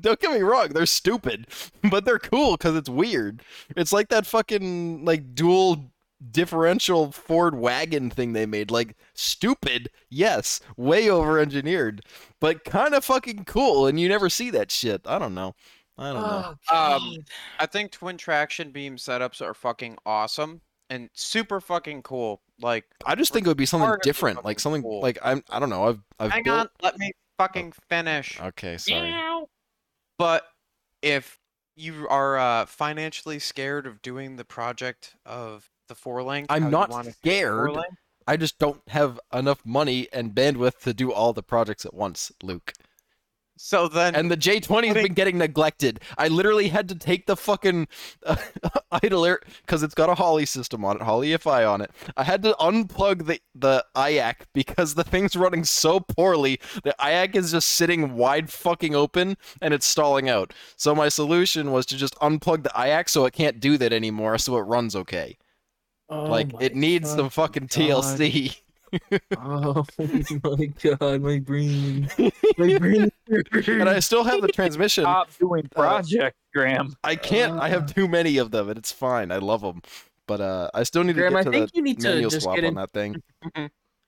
don't get me wrong, they're stupid, but they're cool because it's weird. It's like that fucking like dual differential Ford wagon thing they made. Like stupid, yes, way over engineered, but kind of fucking cool. And you never see that shit. I don't know. I don't know. Oh, Um, I think twin traction beam setups are fucking awesome and super fucking cool. Like, I just think it would be something different, like something cool. like I'm. I don't know. I've. I've hang built... on, let me fucking finish. Okay, sorry. But if you are uh, financially scared of doing the project of the four link, I'm not scared. I just don't have enough money and bandwidth to do all the projects at once, Luke. So then And the J20 has been getting neglected. I literally had to take the fucking uh, idler because it's got a Holley system on it, Holley FI on it. I had to unplug the the IAC because the thing's running so poorly. The IAC is just sitting wide fucking open and it's stalling out. So my solution was to just unplug the IAC so it can't do that anymore, so it runs okay. Oh like it needs some fucking TLC. Oh my god, my brain. My brain. and I still have the transmission. Stop doing Uh, project, Graham. I can't. I have too many of them, and it's fine. I love them, but uh, I still need Graham, to I get to think the you need to just swap get on that thing.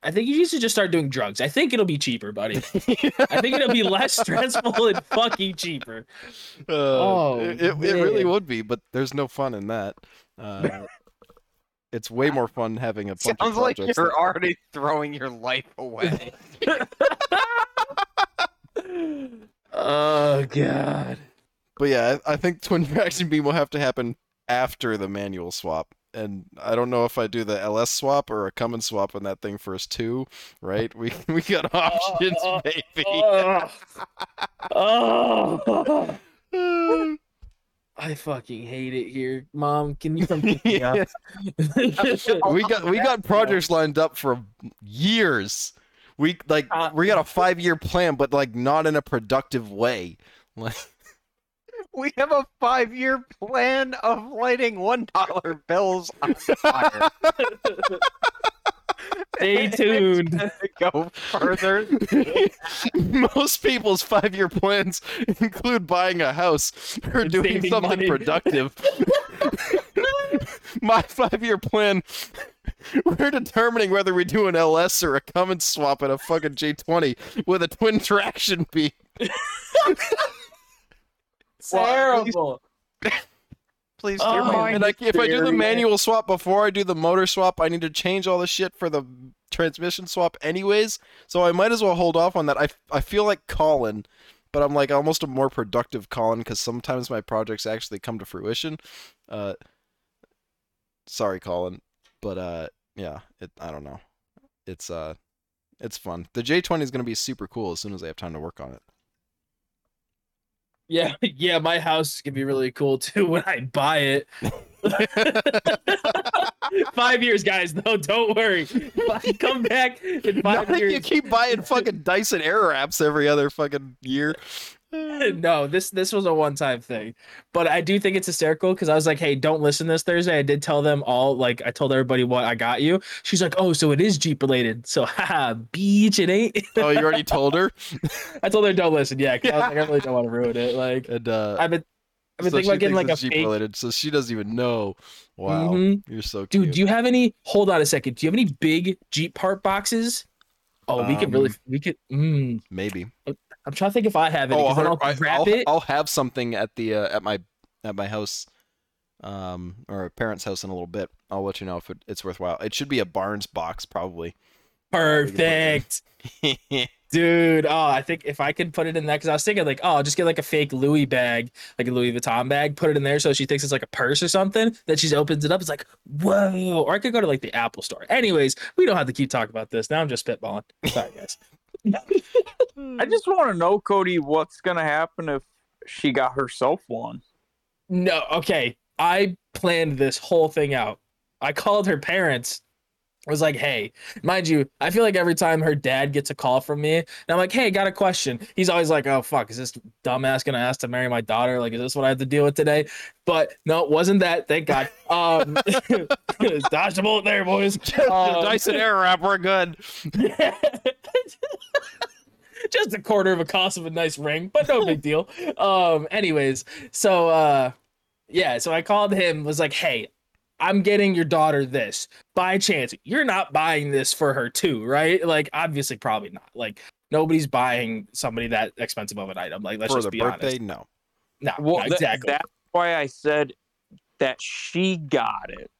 I think you need to just start doing drugs. I think it'll be cheaper, buddy. I think it'll be less stressful and fucking cheaper. Uh, Oh, it, it, it really would be, but there's no fun in that. Uh, it's way more fun having a bunch sounds of like you're that- already throwing your life away. Oh god. But yeah, I, I think twin traction beam will have to happen after the manual swap. And I don't know if I do the LS swap or a Cummins swap on that thing first too, right? We we got options, oh, baby. Oh. Oh. I fucking hate it here. Mom, can you come pick me up? we got we got projects lined up for years. We like Uh, we got a five year plan, but like not in a productive way. Like we have a five-year plan of lighting one-dollar bills on fire. Stay tuned. to go further. most people's five year plans include buying a house or And doing something money. productive. My five year plan. We're determining whether we do an LS or a Cummins swap at a fucking J20 with a twin traction beam. Terrible. Please Oh, hear me. And like if I do the manual swap before I do the motor swap, I need to change all the shit for the transmission swap anyways. So I might as well hold off on that. I, I feel like Colin, but I'm like almost a more productive Colin because sometimes my projects actually come to fruition. Uh, sorry, Colin, but uh, yeah, it I don't know. It's uh, it's fun. The J20 is gonna be super cool as soon as I have time to work on it. Yeah, yeah, my house is gonna be really cool too when I buy it. five years, guys. Though, don't worry. Come back in five Not if you keep buying fucking Dyson Airwraps every other fucking year. no, this this was a one time thing, but I do think it's hysterical because I was like, "Hey, don't listen this Thursday." I did tell them all, like, I told everybody what I got you. She's like, "Oh, so it is Jeep related." So, haha, beach, it ain't. oh, you already told her. I told her don't listen. Yeah, I was like, I really don't want to ruin it. Like, And uh, I've been, I've been so thinking about getting like a Jeep fake. related, so she doesn't even know. Wow, Mhm. you're so cute. Dude, do you have any? Hold on a second. Do you have any big Jeep part boxes? Oh, we could really, Um, we could. Mm, Maybe. I'm trying to think if I have it. Oh, I'll I, grab will it. I'll have something at the uh, at my at my house, um, or a parent's house in a little bit. I'll let you know if it, it's worthwhile. It should be a Barnes box, probably. Perfect. Dude, oh, I think if I could put it in that, because I was thinking like, oh, I'll just get like a fake Louis bag, like a Louis Vuitton bag, put it in there so she thinks it's like a purse or something. That she opens it up, it's like, whoa. Or I could go to like the Apple store. Anyways, we don't have to keep talking about this. Now I'm just spitballing. Sorry, guys. I just want to know, Cody, what's gonna happen if she got herself one? No, okay. I planned this whole thing out. I called her parents. Was like, hey, mind you, I feel like every time her dad gets a call from me, and I'm like, hey, got a question. He's always like, oh, fuck, is this dumbass gonna ask to marry my daughter? Like, is this what I have to deal with today? But no, it wasn't that. Thank God. Um, dodge the bullet there, boys. Um, Dyson Airwrap, we're good. just a quarter of a cost of a nice ring, but no big deal. Um, anyways, so uh yeah, so I called him, was like, hey, I'm getting your daughter this. By chance, you're not buying this for her too, right? Like, obviously, probably not. Like, nobody's buying somebody that expensive of an item. Like, let's For just the be birthday, honest. no. No, Well, no, tha- exactly. that's why I said that she got it.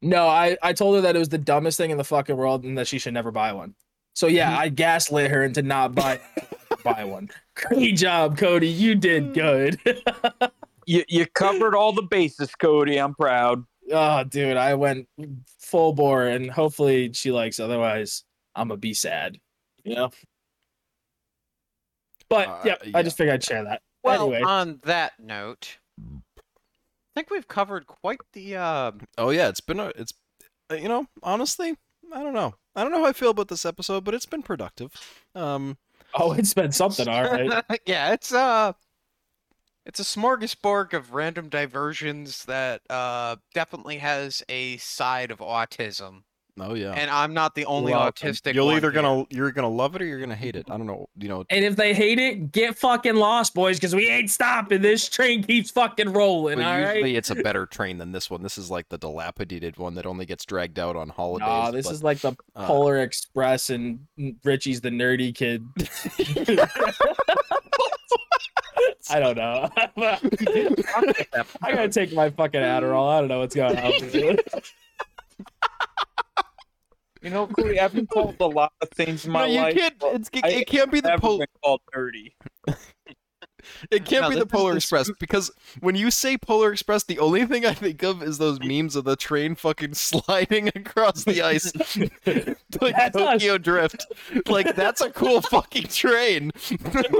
No, I, I told her that it was the dumbest thing in the fucking world and that she should never buy one. So yeah, Mm-hmm. I gaslit her into not buy buy one. Great job, Cody. You did good. You you covered all the bases, Cody. I'm proud. Oh, dude, I went full bore, and hopefully she likes. Otherwise, I'm gonna be sad. You know. But Uh, yeah, yeah. I just figured I'd share that. Well, anyway, on that note, I think we've covered quite the uh, Oh yeah, it's been a it's uh, you know honestly I don't know I don't know how I feel about this episode, but it's been productive. Um, oh, it's been something, all right. yeah, it's uh it's a smorgasbord of random diversions that uh definitely has a side of autism. oh yeah, And I'm not the only Welcome. autistic you'll one either here. gonna you're gonna love it or you're gonna hate it. I don't know. You know, And if they hate it, get fucking lost, boys, because we ain't stopping. This train keeps fucking rolling. but all usually right. it's a better train than this one. This is like the dilapidated one that only gets dragged out on holidays. Nah, this but- is like the uh, Polar Express and Richie's the nerdy kid. I don't know. I gotta take my fucking Adderall. I don't know what's going on. You know, Cody, I've been called a lot of things in no, my you life. can't. It's, it, I it can't be the Never Polar. been called nerdy. It can't No, be the Polar the Express because when you say Polar Express, the only thing I think of is those memes of the train fucking sliding across the ice, like That's not- Tokyo Drift. Like that's a cool fucking train.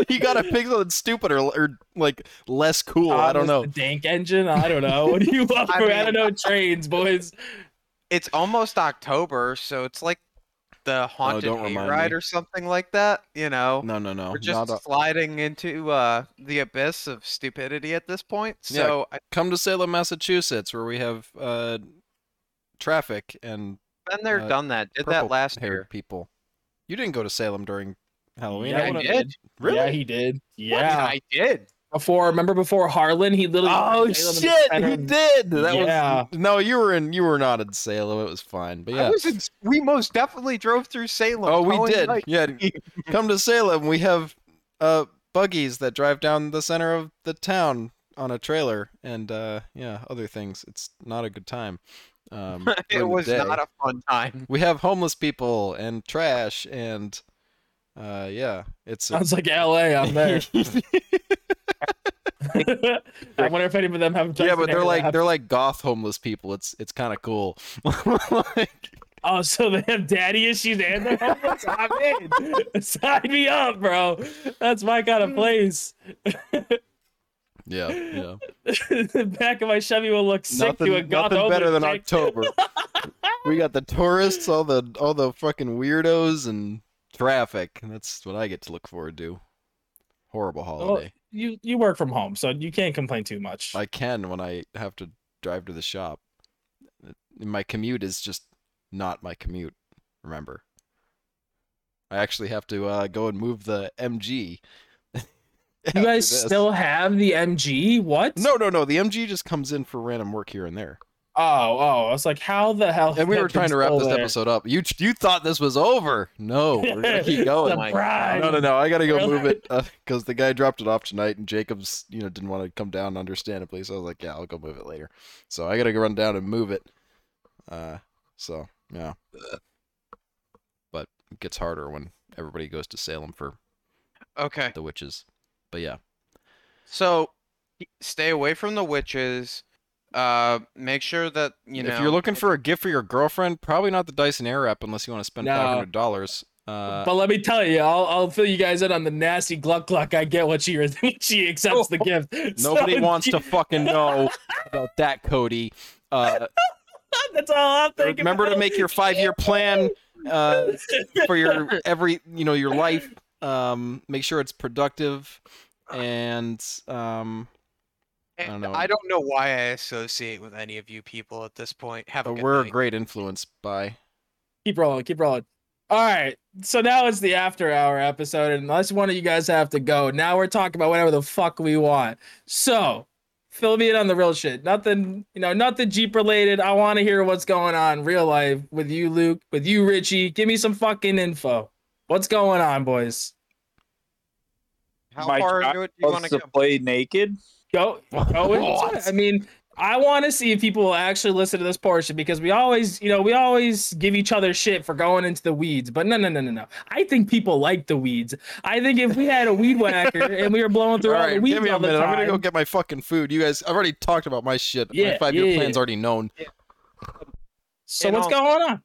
you gotta pick something stupid or, or like less cool. I ah, don't know. Dank engine. I don't know. What do you want? I from- I, don't know. Trains, boys. It's almost October, so it's like the haunted don't remind hayride or something like that, you know. No, no, no. We're just a- sliding into uh the abyss of stupidity at this point. Yeah. So I- come to Salem, Massachusetts, where we have uh, traffic and been there, Uh, done that. Did that purple last haired year. people. You didn't go to Salem during Halloween. Yeah, I I did. Really? Yeah, he did. What? Yeah. I did. Before, remember before Harlan, he literally. Oh Salem in the shit, he did. That Yeah. was no, you were in. You were not in Salem. It was fine, but I yeah. was in, we most definitely drove through Salem. Oh, we did. like- Yeah, come to Salem. We have uh buggies that drive down the center of the town on a trailer, and uh yeah, other things. It's not a good time. Um, it was not a fun time. We have homeless people and trash and uh yeah, it's Sounds like L.A. I'm there. I wonder if any of them have. yeah, but they're like they're like goth homeless people. It's it's kind of cool. like, Oh, so they have daddy issues and they're homeless? I'm in. Sign me up, bro. That's my kind of place. yeah, yeah. the back of my Chevy will look sick to a Nothing, goth nothing better than. October. we got the tourists, all the all the fucking weirdos and traffic. That's what I get to look forward to. Horrible Well, holiday. you you work from home, so you can't complain too much. I can when I have to drive to the shop. My commute is just not my commute. Remember, I actually have to uh, go and move the MG. you guys this. still have the MG? What? No, no, no. The MG just comes in for random work here and there. Oh, oh. I was like, how the hell? And we were trying to wrap this there? episode up. You you thought this was over? No, we're gonna keep going. Surprise. No, no, no. I gotta go Really? move it because the guy dropped it off tonight, and Jacobs, you know, didn't want to come down, understandably. So I was like, yeah, I'll go move it later. So I gotta go run down and move it. Uh, so yeah. But it gets harder when everybody goes to Salem for Okay. the witches. But yeah, So stay away from the witches. Uh, make sure that you know. if you're looking for a gift for your girlfriend, probably not the Dyson Airwrap unless you want to spend No. five hundred dollars. Uh, But let me tell you, I'll, I'll fill you guys in on the nasty gluck gluck I get when she when she accepts the gift. nobody So, wants to fucking know about that, Cody. Uh, That's all I'm thinking. remember to about. make your five-year plan uh, for your every you know your life um make sure it's productive and um I don't know. I don't know why I associate with any of you people at this point. Have a but good we're a night. great influence by keep rolling, keep rolling. All right, so now it's the after hour episode, and unless one of you guys have to go, now we're talking about whatever the fuck we want. So, fill me in on the real shit. Nothing, you know, nothing Jeep related. I want to hear what's going on real life with you, Luke, with you, Richie. Give me some fucking info. What's going on, boys? How My far child into it do you want Loves to to go? play naked. Go, go into it. I mean, I want to see if people will actually listen to this portion because we always, you know, we always give each other shit for going into the weeds. But no, no, no, no, no. I think people like the weeds. I think if we had a weed whacker and we were blowing through all all, the weeds give me a all the minute i'm gonna go get my fucking food you guys i've already talked about my shit my five-year yeah, plan's yeah. already known So And what's also- going on?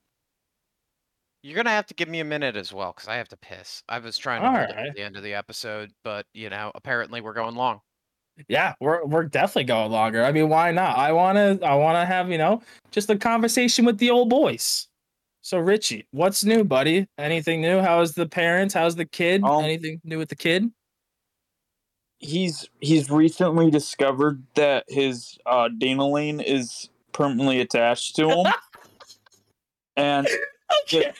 You're gonna have to give me a minute as well, because I have to piss. I was trying to All hold it at the end of the episode, but you know, apparently we're going long. Yeah, we're we're definitely going longer. I mean, why not? I wanna I wanna have you know just a conversation with the old boys. So Richie, what's new, buddy? Anything new? How's the parents? How's the kid? Um, Anything new with the kid? He's he's recently discovered that his uh Danaline is permanently attached to him. and Okay.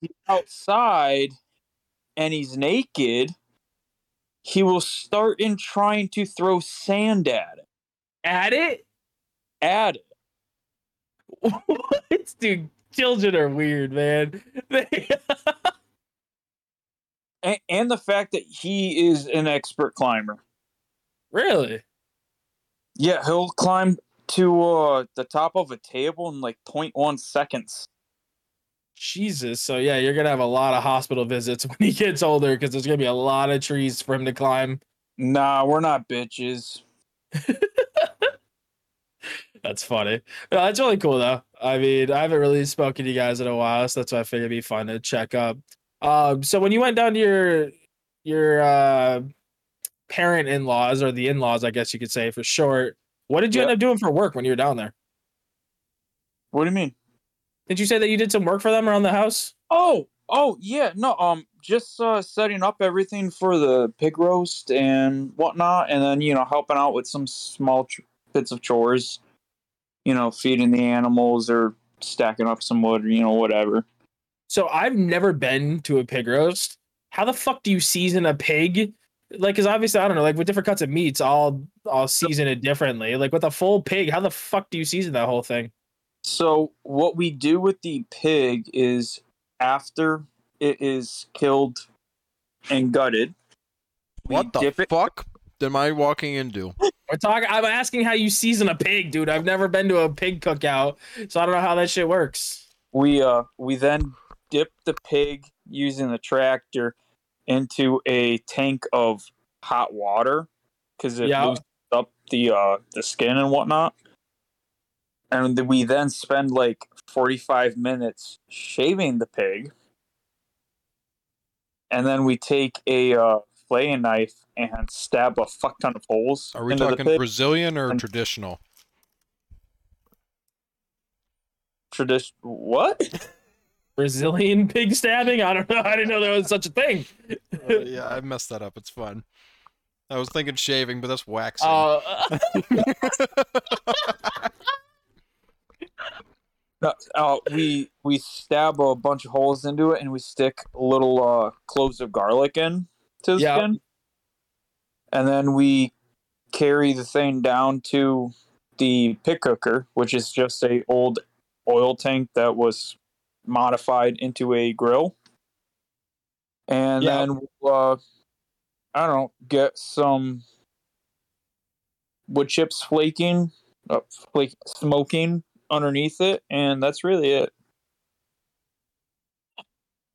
he's outside and he's naked, he will start in trying to throw sand at it. At it? At it. what? Dude, children are weird, man. They- And, and the fact that he is an expert climber. really? Yeah, he'll climb to uh, the top of a table in like 0.1 seconds. Jesus. So yeah, you're gonna have a lot of hospital visits when he gets older because there's gonna be a lot of trees for him to climb. Nah, we're not bitches. That's funny. No, that's really cool though. I mean, I haven't really spoken to you guys in a while, so that's why I figured it'd be fun to check up. Um, so when you went down to your your uh parent in laws or the in laws, I guess you could say for short, what did you end up doing for work when you were down there? What do you mean? Did you say that you did some work for them around the house? Oh, oh yeah, no, um, just uh, setting up everything for the pig roast and whatnot, and then you know helping out with some small ch- bits of chores, you know, feeding the animals or stacking up some wood or you know whatever. So I've never been to a pig roast. How the fuck do you season a pig? Like, cause obviously I don't know. Like with different cuts of meats, I'll I'll season it differently. Like with a full pig, how the fuck do you season that whole thing? So what we do with the pig is after it is killed and gutted, what the dip it. fuck am i walking into We're talking. I'm asking how you season a pig, dude. I've never been to a pig cookout, so I don't know how that shit works. We uh we then dip the pig using the tractor into a tank of hot water because it Yeah. loosens up the uh the skin and whatnot. And we then spend like 45 minutes shaving the pig. And then we take a uh, flaying knife and stab a fuck ton of holes are we into the talking pig. brazilian or and- traditional Tradition what? Brazilian pig stabbing? I don't know. I didn't know there was such a thing. Uh, yeah, I messed that up. It's fun. I was thinking shaving, but that's waxing. Uh, No, uh, we we stab a bunch of holes into it and we stick little uh, cloves of garlic in to the Yep. skin, and then we carry the thing down to the pit cooker, which is just a old oil tank that was modified into a grill, and Yep. then we'll, uh, I don't know, get some wood chips flaking, uh, flake, smoking underneath it, and that's really it.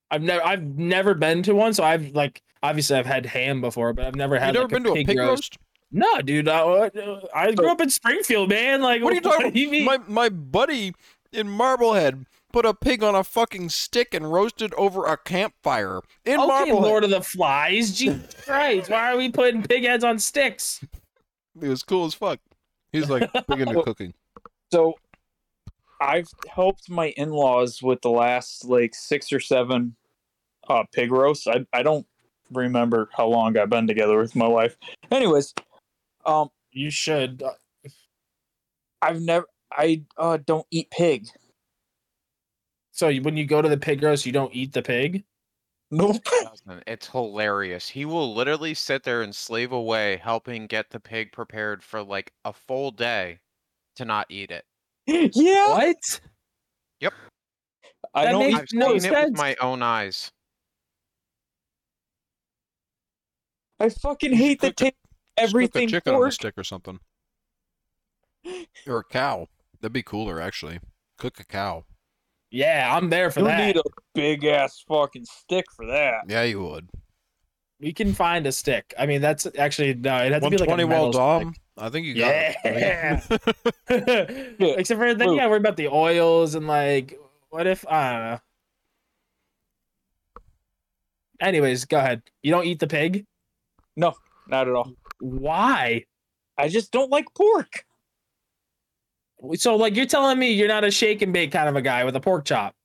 I've never I've never been to one, so I've like obviously I've had ham before, but I've never had. you had. never like, been to a pig roast? No, dude. I, I grew up in Springfield, man. Like, What are you talking do you mean? My my buddy in Marblehead put a pig on a fucking stick and roasted over a campfire in okay, Marblehead. Lord of the Flies. Jesus Christ, why are we putting pig heads on sticks? It was cool as fuck. He's like big into cooking. So I've helped my in-laws with the last like six or seven uh pig roasts. I I don't remember how long I've been together with my wife. Anyways, um You should. uh, I've never I uh don't eat pig. So when you go to the pig roast, you don't eat the pig. Nope. It's hilarious. He will literally sit there and slave away helping get the pig prepared for like a full day to not eat it. yeah. What? Yep. I That don't makes I've no seen it sense. with my own eyes. I fucking hate the cook a- taste of Just cook everything a chicken on a stick or something. Or a cow. That'd be cooler, actually. Cook a cow. Yeah, I'm there for You that. You need a big ass fucking stick for that. Yeah, you would. we can find a stick. I mean, that's actually no. It has to be like a 120 wall metal dom. I think you got Yeah. it. stick. Except for then, Luke. you gotta worry about the oils and like, what if I don't know. Anyways, go ahead. You don't eat the pig. No, not at all. Why? I just don't like pork. So like you're telling me you're not a shake and bake kind of a guy with a pork chop.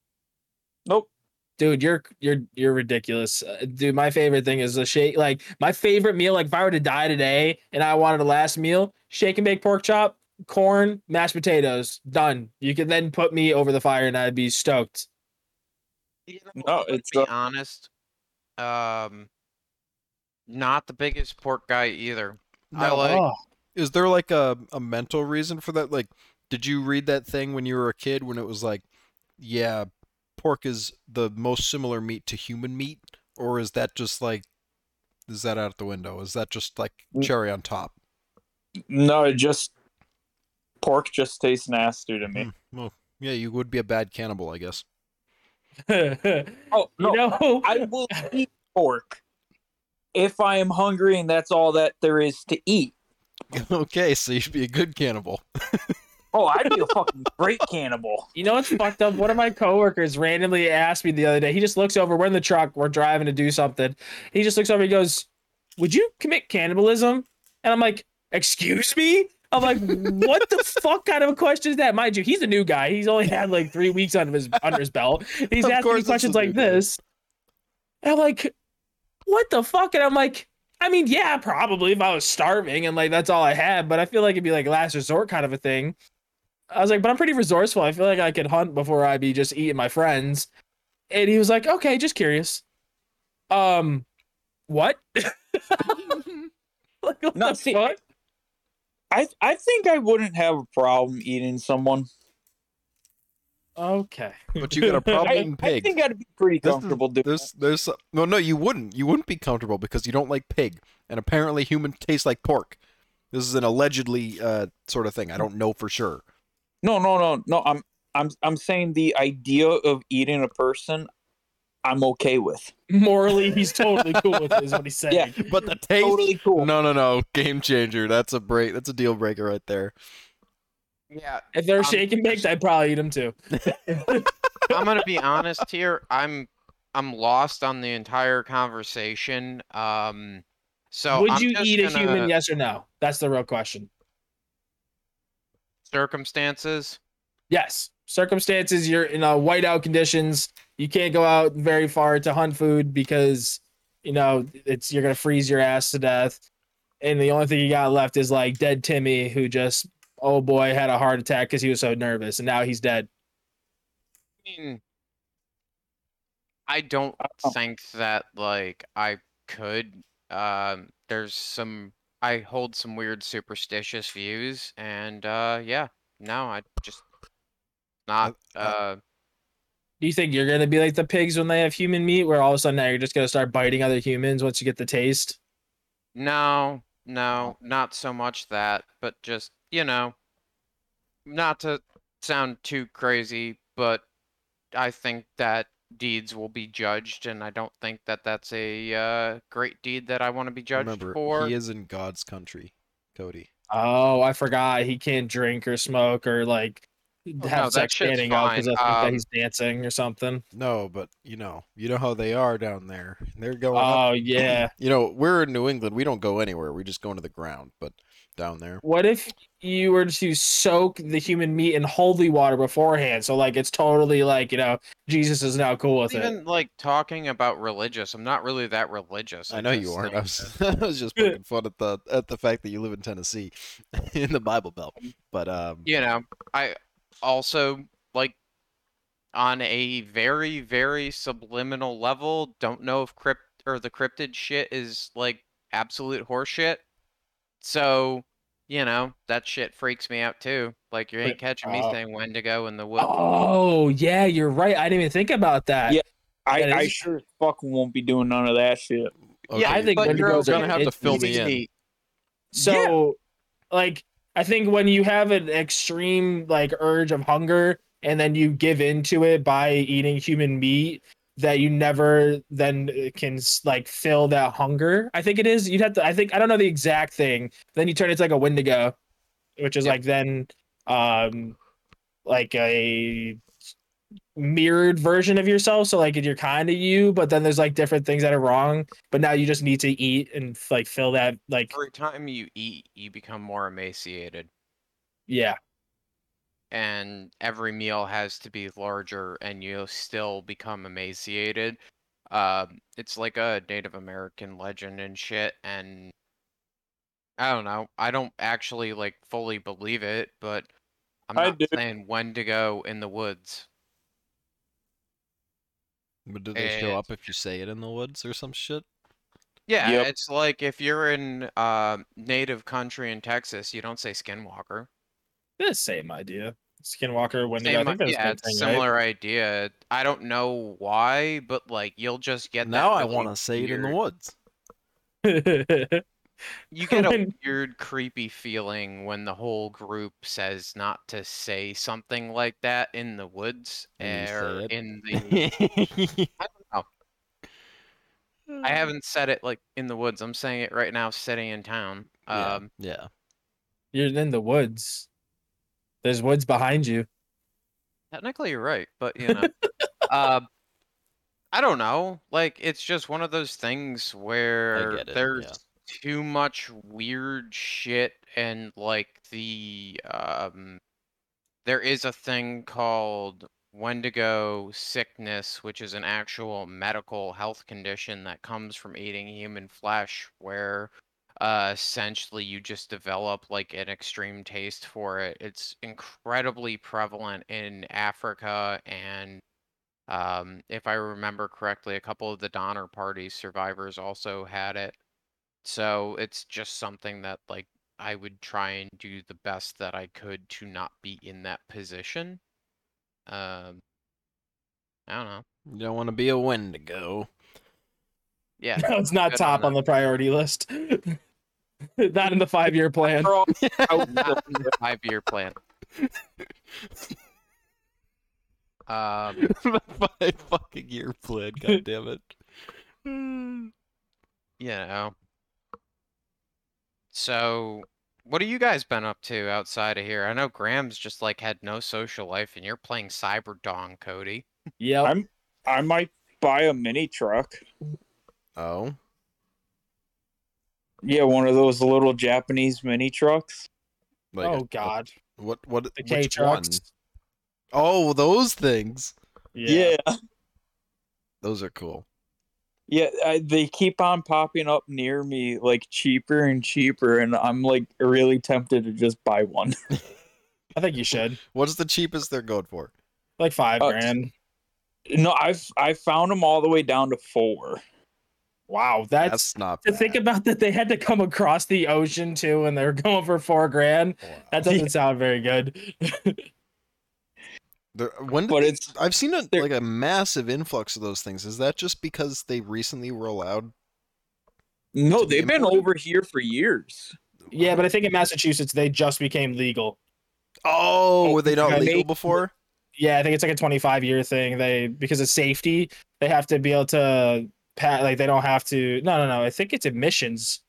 Nope. Dude, you're you're you're ridiculous. Uh, dude, my favorite thing is the shake like my favorite meal like if I were to die today and I wanted a last meal, shake and bake pork chop, corn, mashed potatoes, done. You could then put me over the fire and I'd be stoked. You know, No, I'm gonna it's, be uh, honest. Um, not the biggest pork guy either. I like. Oh, Is there like a, a mental reason for that? Like, did you read that thing when you were a kid when it was like, yeah, pork is the most similar meat to human meat? Or is that just like, is that out the window? Is that just like Mm. cherry on top? No, it just pork just tastes nasty to me. Hmm, well, yeah, you would be a bad cannibal, I guess. Oh you know, I will eat pork if I am hungry and that's all that there is to eat. okay, so you should be a good cannibal. Oh, I'd be a fucking great cannibal. You know what's fucked up? One of my coworkers randomly asked me the other day. He just looks over. We're in the truck. We're driving to do something. He just looks over. He goes, "Would you commit cannibalism?" And I'm like, "Excuse me." I'm like, "What the fuck kind of a question is that?" Mind you, he's a new guy. He's only had like three weeks under his under his belt. He's Of asking me questions like guy. this. And I'm like, "What the fuck?" And I'm like. I mean, yeah, probably if I was starving and like that's all I had, but I feel like it'd be like last resort kind of a thing. I was like, but I'm pretty resourceful. I feel like I could hunt before I'd be just eating my friends. And he was like, okay, just curious. Um, what? like, what No, see, fuck? I I think I wouldn't have a problem eating someone. Okay. But you got a problem I, eating I pig. think I'd be pretty This is- comfortable doing There's, there's, no, no, you wouldn't. You wouldn't be comfortable because you don't like pig, and apparently human tastes like pork. This is an allegedly uh, sort of thing. I don't know for sure. No, no, no, no. I'm I'm I'm saying the idea of eating a person, I'm okay with. Morally, he's totally cool with it, is what he's saying. Yeah. But the taste, Totally cool. no, no, no, game changer. That's a break. That's a deal breaker right there. Yeah, If they're Um, shaking baked, I'd probably eat them too. I'm gonna be honest here. I'm I'm lost on the entire conversation. Um, so Would I'm you eat a gonna- human? Yes or no? That's the real question. Circumstances. Yes. Circumstances, you're in uh, whiteout conditions. You can't go out very far to hunt food because you know, it's you're gonna freeze your ass to death, and the only thing you got left is like dead Timmy, who just oh boy had a heart attack because he was so nervous, and now he's dead. I mean, I don't Oh. think that like I could. Um, there's some. I hold some weird superstitious views, and uh, yeah, no, I just not. Uh, Do you think you're gonna be like the pigs when they have human meat, where all of a sudden now you're just gonna start biting other humans once you get the taste? no, no, not so much that, but just you know, not to sound too crazy, but I think that deeds will be judged, and I don't think that that's a uh, great deed that I want to be judged Remember, for. he is in God's country, Cody. Oh, I forgot he can't drink or smoke or like Oh, no, have that sex standing up because I fine. think that Um, he's dancing or something. No, but you know, you know how they are down there. They're going up. Oh yeah. You know, we're in New England. We don't go anywhere. We just go into the ground. But down there, What if you were to soak the human meat in holy water beforehand? So like it's totally like you know Jesus is now cool with it. even like talking about religious. I'm not really that religious. I know you aren't. I was, I was just poking fun at the at the fact that you live in Tennessee, in the Bible Belt. But um, you know, I also like on a very, very subliminal level, don't know if crypt or the cryptid shit is like absolute horseshit. So, you know, that shit freaks me out too. Like you ain't catching me uh, saying Wendigo in the woods. Oh yeah, you're right. I didn't even think about that. Yeah. I, That I sure as fuck won't be doing none of that shit. Yeah, I think but Wendigos you're gonna have to it's fill me easy. in. So, like, I think when you have an extreme like urge of hunger and then you give into it by eating human meat, that you never then uh, can like fill that hunger. I think it is. You'd have to. I think I don't know the exact thing. Then you turn into like a Wendigo, which is like then, um, like a mirrored version of yourself. So like you're kind of you, but then there's like different things that are wrong. But now you just need to eat and like fill that like Every time you eat, you become more emaciated. yeah. And every meal has to be larger and you'll still become emaciated. Um, it's like a Native American legend and shit, and I don't know. I don't actually like fully believe it, but I'm not saying Wendigo in the woods. but do they show Eh. up if you say it in the woods or some shit? Yeah, Yep. it's like if you're in uh, native country in Texas, you don't say skinwalker. The same idea. Skinwalker, Wendigo. Same, I think that's yeah, it's thing, similar idea. I don't know why, but like you'll just get that now I want to say it in the woods. You get a weird, creepy feeling when the whole group says not to say something like that in the woods And you say or in the. I don't know. I haven't said it like in the woods. I'm saying it right now, sitting in town. Yeah, Um, yeah. You're in the woods. There's woods behind you. technically, you're right, but you know, uh, I don't know. Like, it's just one of those things where it, there's yeah. too much weird shit, and like the um, there is a thing called Wendigo sickness, which is an actual medical health condition that comes from eating human flesh, where uh, essentially you just develop like an extreme taste for it. It's incredibly prevalent in Africa and um, if I remember correctly, a couple of the Donner Party survivors also had it. So it's just something that like I would try and do the best that I could to not be in that position. Um, I don't know. You don't want to be a Wendigo. Yeah, No, it's not top on on the priority list. not in the five year plan. They're all out not in the five-year plan. Um, Five fucking year plan. God damn it. you know. So, what have you guys been up to outside of here? I know Graham's just like had no social life, and you're playing Cyberdong, Cody. Yeah, I'm- I might buy a mini truck. Oh, Yeah, one of those little Japanese mini trucks. like a- oh God. What? What? The which K one? trucks. Oh, those things. Yeah. Those are cool. Yeah, I, they keep on popping up near me like cheaper and cheaper, and I'm like really tempted to just buy one. I think you should. What's the cheapest they're going for? Like five Uh, grand. no, I've I found them all the way down to four. Wow, that's, That's not to bad. think about that they had to come across the ocean too and they're going for four grand. That doesn't sound very good. There- when did But they- it's I've seen a, like a massive influx of those things. Is that just because they recently were allowed? no, they've been over here for years. yeah, but I think in Massachusetts they just became legal. Oh, were they not yeah, legal they- before? Yeah, I think it's like a 25 year thing. They because of safety, they have to be able to pat like they don't have to no no no. I think it's admissions.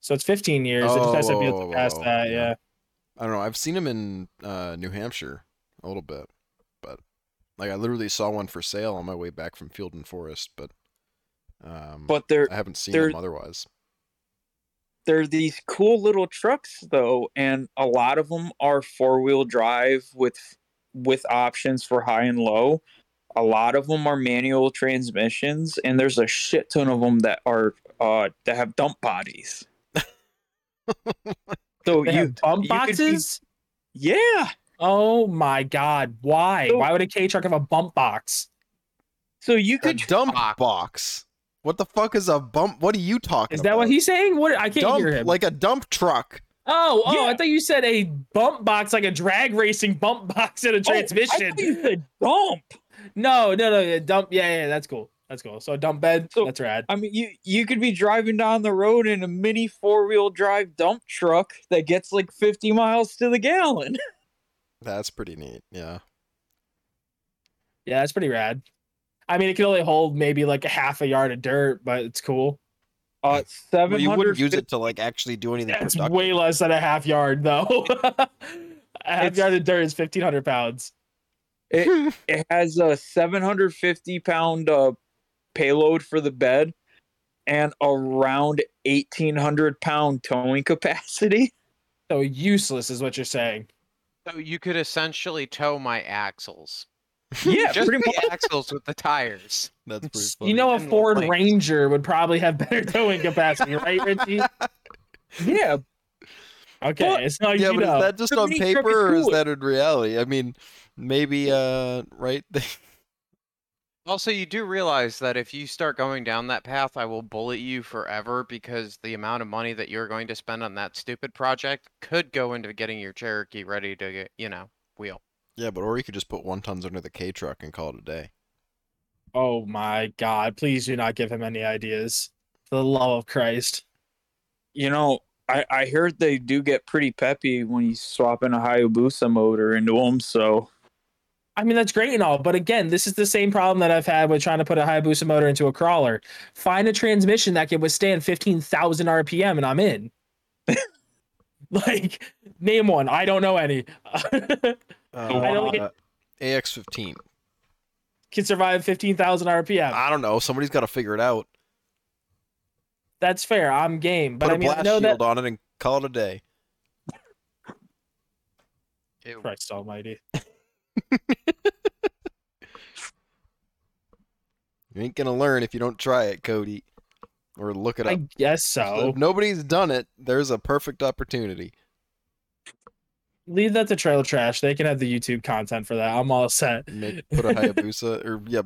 So it's 15 years. it just has to be able Oh, to pass oh, that, yeah. yeah. I don't know. I've seen them in uh, New Hampshire a little bit, but like I literally saw one for sale on my way back from Field and Forest, but um, But they're I haven't seen them otherwise. they're these cool little trucks though, and a lot of them are four wheel drive with with options for high and low. A lot of them are manual transmissions, and there's a shit ton of them that are uh that have dump bodies. so They you have bump you could be- boxes? yeah. Oh my god, why? So- why would a K truck have a bump box? So you A could dump box. box. What the fuck is a bump? What are you talking Is about? that what he's saying? What I can't dump, hear him. like a dump truck. oh, oh, I thought you said a bump box, like a drag racing bump box in a Oh, I transmission. thought you said dump. No, no, no, yeah, dump. Yeah, yeah, that's cool. That's cool. So a dump bed. So- that's rad. I mean, you you could be driving down the road in a mini four wheel drive dump truck that gets like 50 miles to the gallon. That's pretty neat. Yeah. Yeah, that's pretty rad. I mean, it can only hold maybe like a half a yard of dirt, but it's cool. Uh, seven Well, you wouldn't use it to like actually do anything That's productive. way less than a half yard, though. a half It's- yard of dirt is fifteen hundred pounds. It it has a 750 pound uh, payload for the bed and around 1800 pound towing capacity. So useless is what you're saying. So you could essentially tow my axles. Yeah, Just pretty the much. axles with the tires. That's pretty funny. You know, a And Ford. Ranger would probably have better towing capacity, right, Richie? Yeah, Okay, But- it's not yeah, you but know. is that just The on mini truck paper or is cool. that in reality? I mean, maybe uh right Also, you do realize that if you start going down that path, I will bullet you forever because the amount of money that you're going to spend on that stupid project could go into getting your Cherokee ready to get, you know, wheel. Yeah, but or you could just put one tons under the K truck and call it a day. Oh my God! Please do not give him any ideas. For the love of Christ. you know, I, I heard they do get pretty peppy when you swap in a Hayabusa motor into them. So I mean, that's great and all, but again, this is the same problem that I've had with trying to put a Hayabusa motor into a crawler. Find a transmission that can withstand 15,000 RPM and I'm in. like, name one. I don't know any. Uh, don't get- AX15. can survive 15,000 RPM. I don't know. Somebody's got to figure it out. That's fair. I'm game. But Put I a mean, I blast know shield that. on it and call it a day. Ew. Christ almighty. You ain't gonna learn if you don't try it, Cody, or look it up. I guess So so. if nobody's done it, there's a perfect opportunity. Leave that to Trail Trash. They can have the YouTube content for that. I'm all set. Make, put a Hayabusa or yeah.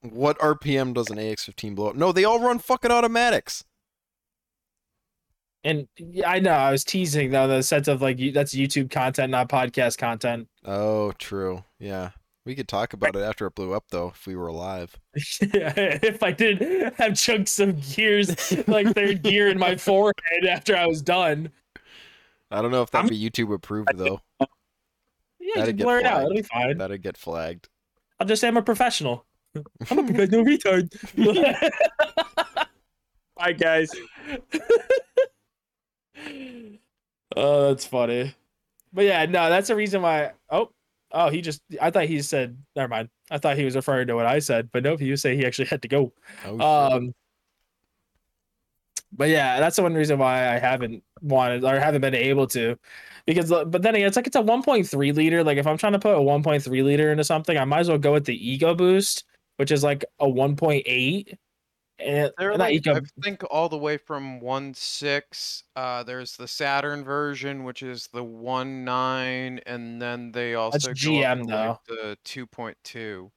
What RPM does an AX15 blow up? No, they all run fucking automatics. And yeah, I know I was teasing though the sense of like that's YouTube content, not podcast content. Oh, true. Yeah, we could talk about it after it blew up, though, if we were alive. if I did have chunks of gears, like third gear in my forehead after I was done. I don't know if that'd I'm- be YouTube approved though. Yeah, That'd blur it out. flagged. It'll be fine. That'd get flagged. I'll just say I'm a professional. I'm a professional retard. Hi guys. oh, that's funny. But yeah, no, that's the reason why. Oh, oh, he just. I thought he said. Never mind. I thought he was referring to what I said, but nope. He was saying he actually had to go. Oh, shit. Um, but yeah, that's the one reason why I haven't wanted or haven't been able to, because but then again, it's like it's a 1.3 liter. Like if I'm trying to put a 1.3 liter into something, I might as well go with the EcoBoost, which is like a 1.8, And They're like, eco. I think all the way from 1.6. Uh, there's the Saturn version, which is the 1.9 and then they also up GM like, the two point two.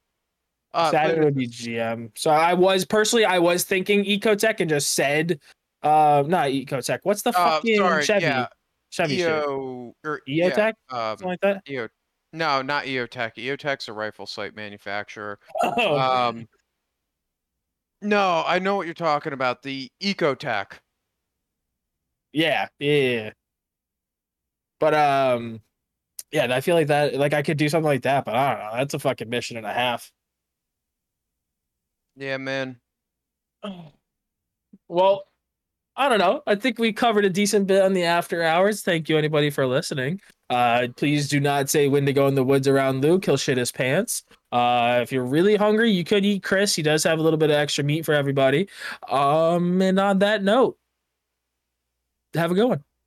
Uh, Saturn would be GM. So I was personally, I was thinking Ecotec and just said, uh, not Ecotec. What's the uh, fucking sorry, Chevy? yeah, Chevy shit. EO or yeah, Eotech, um, something like that. EO. No, not EOTech. EOTech's a rifle sight manufacturer. Oh, Um, no, I know what you're talking about. The Ecotec. yeah, yeah, yeah. But um, yeah, I feel like that, like I could do something like that, but I don't know. That's a fucking mission and a half. Yeah, man. Well, I don't know. I think we covered a decent bit on the after hours. Thank you, anybody, for listening. Uh, please do not say Wendigo in the woods around Luke. He'll shit his pants. Uh, if you're really hungry, you could eat Chris. He does have a little bit of extra meat for everybody. Um, and on that note, have a good one.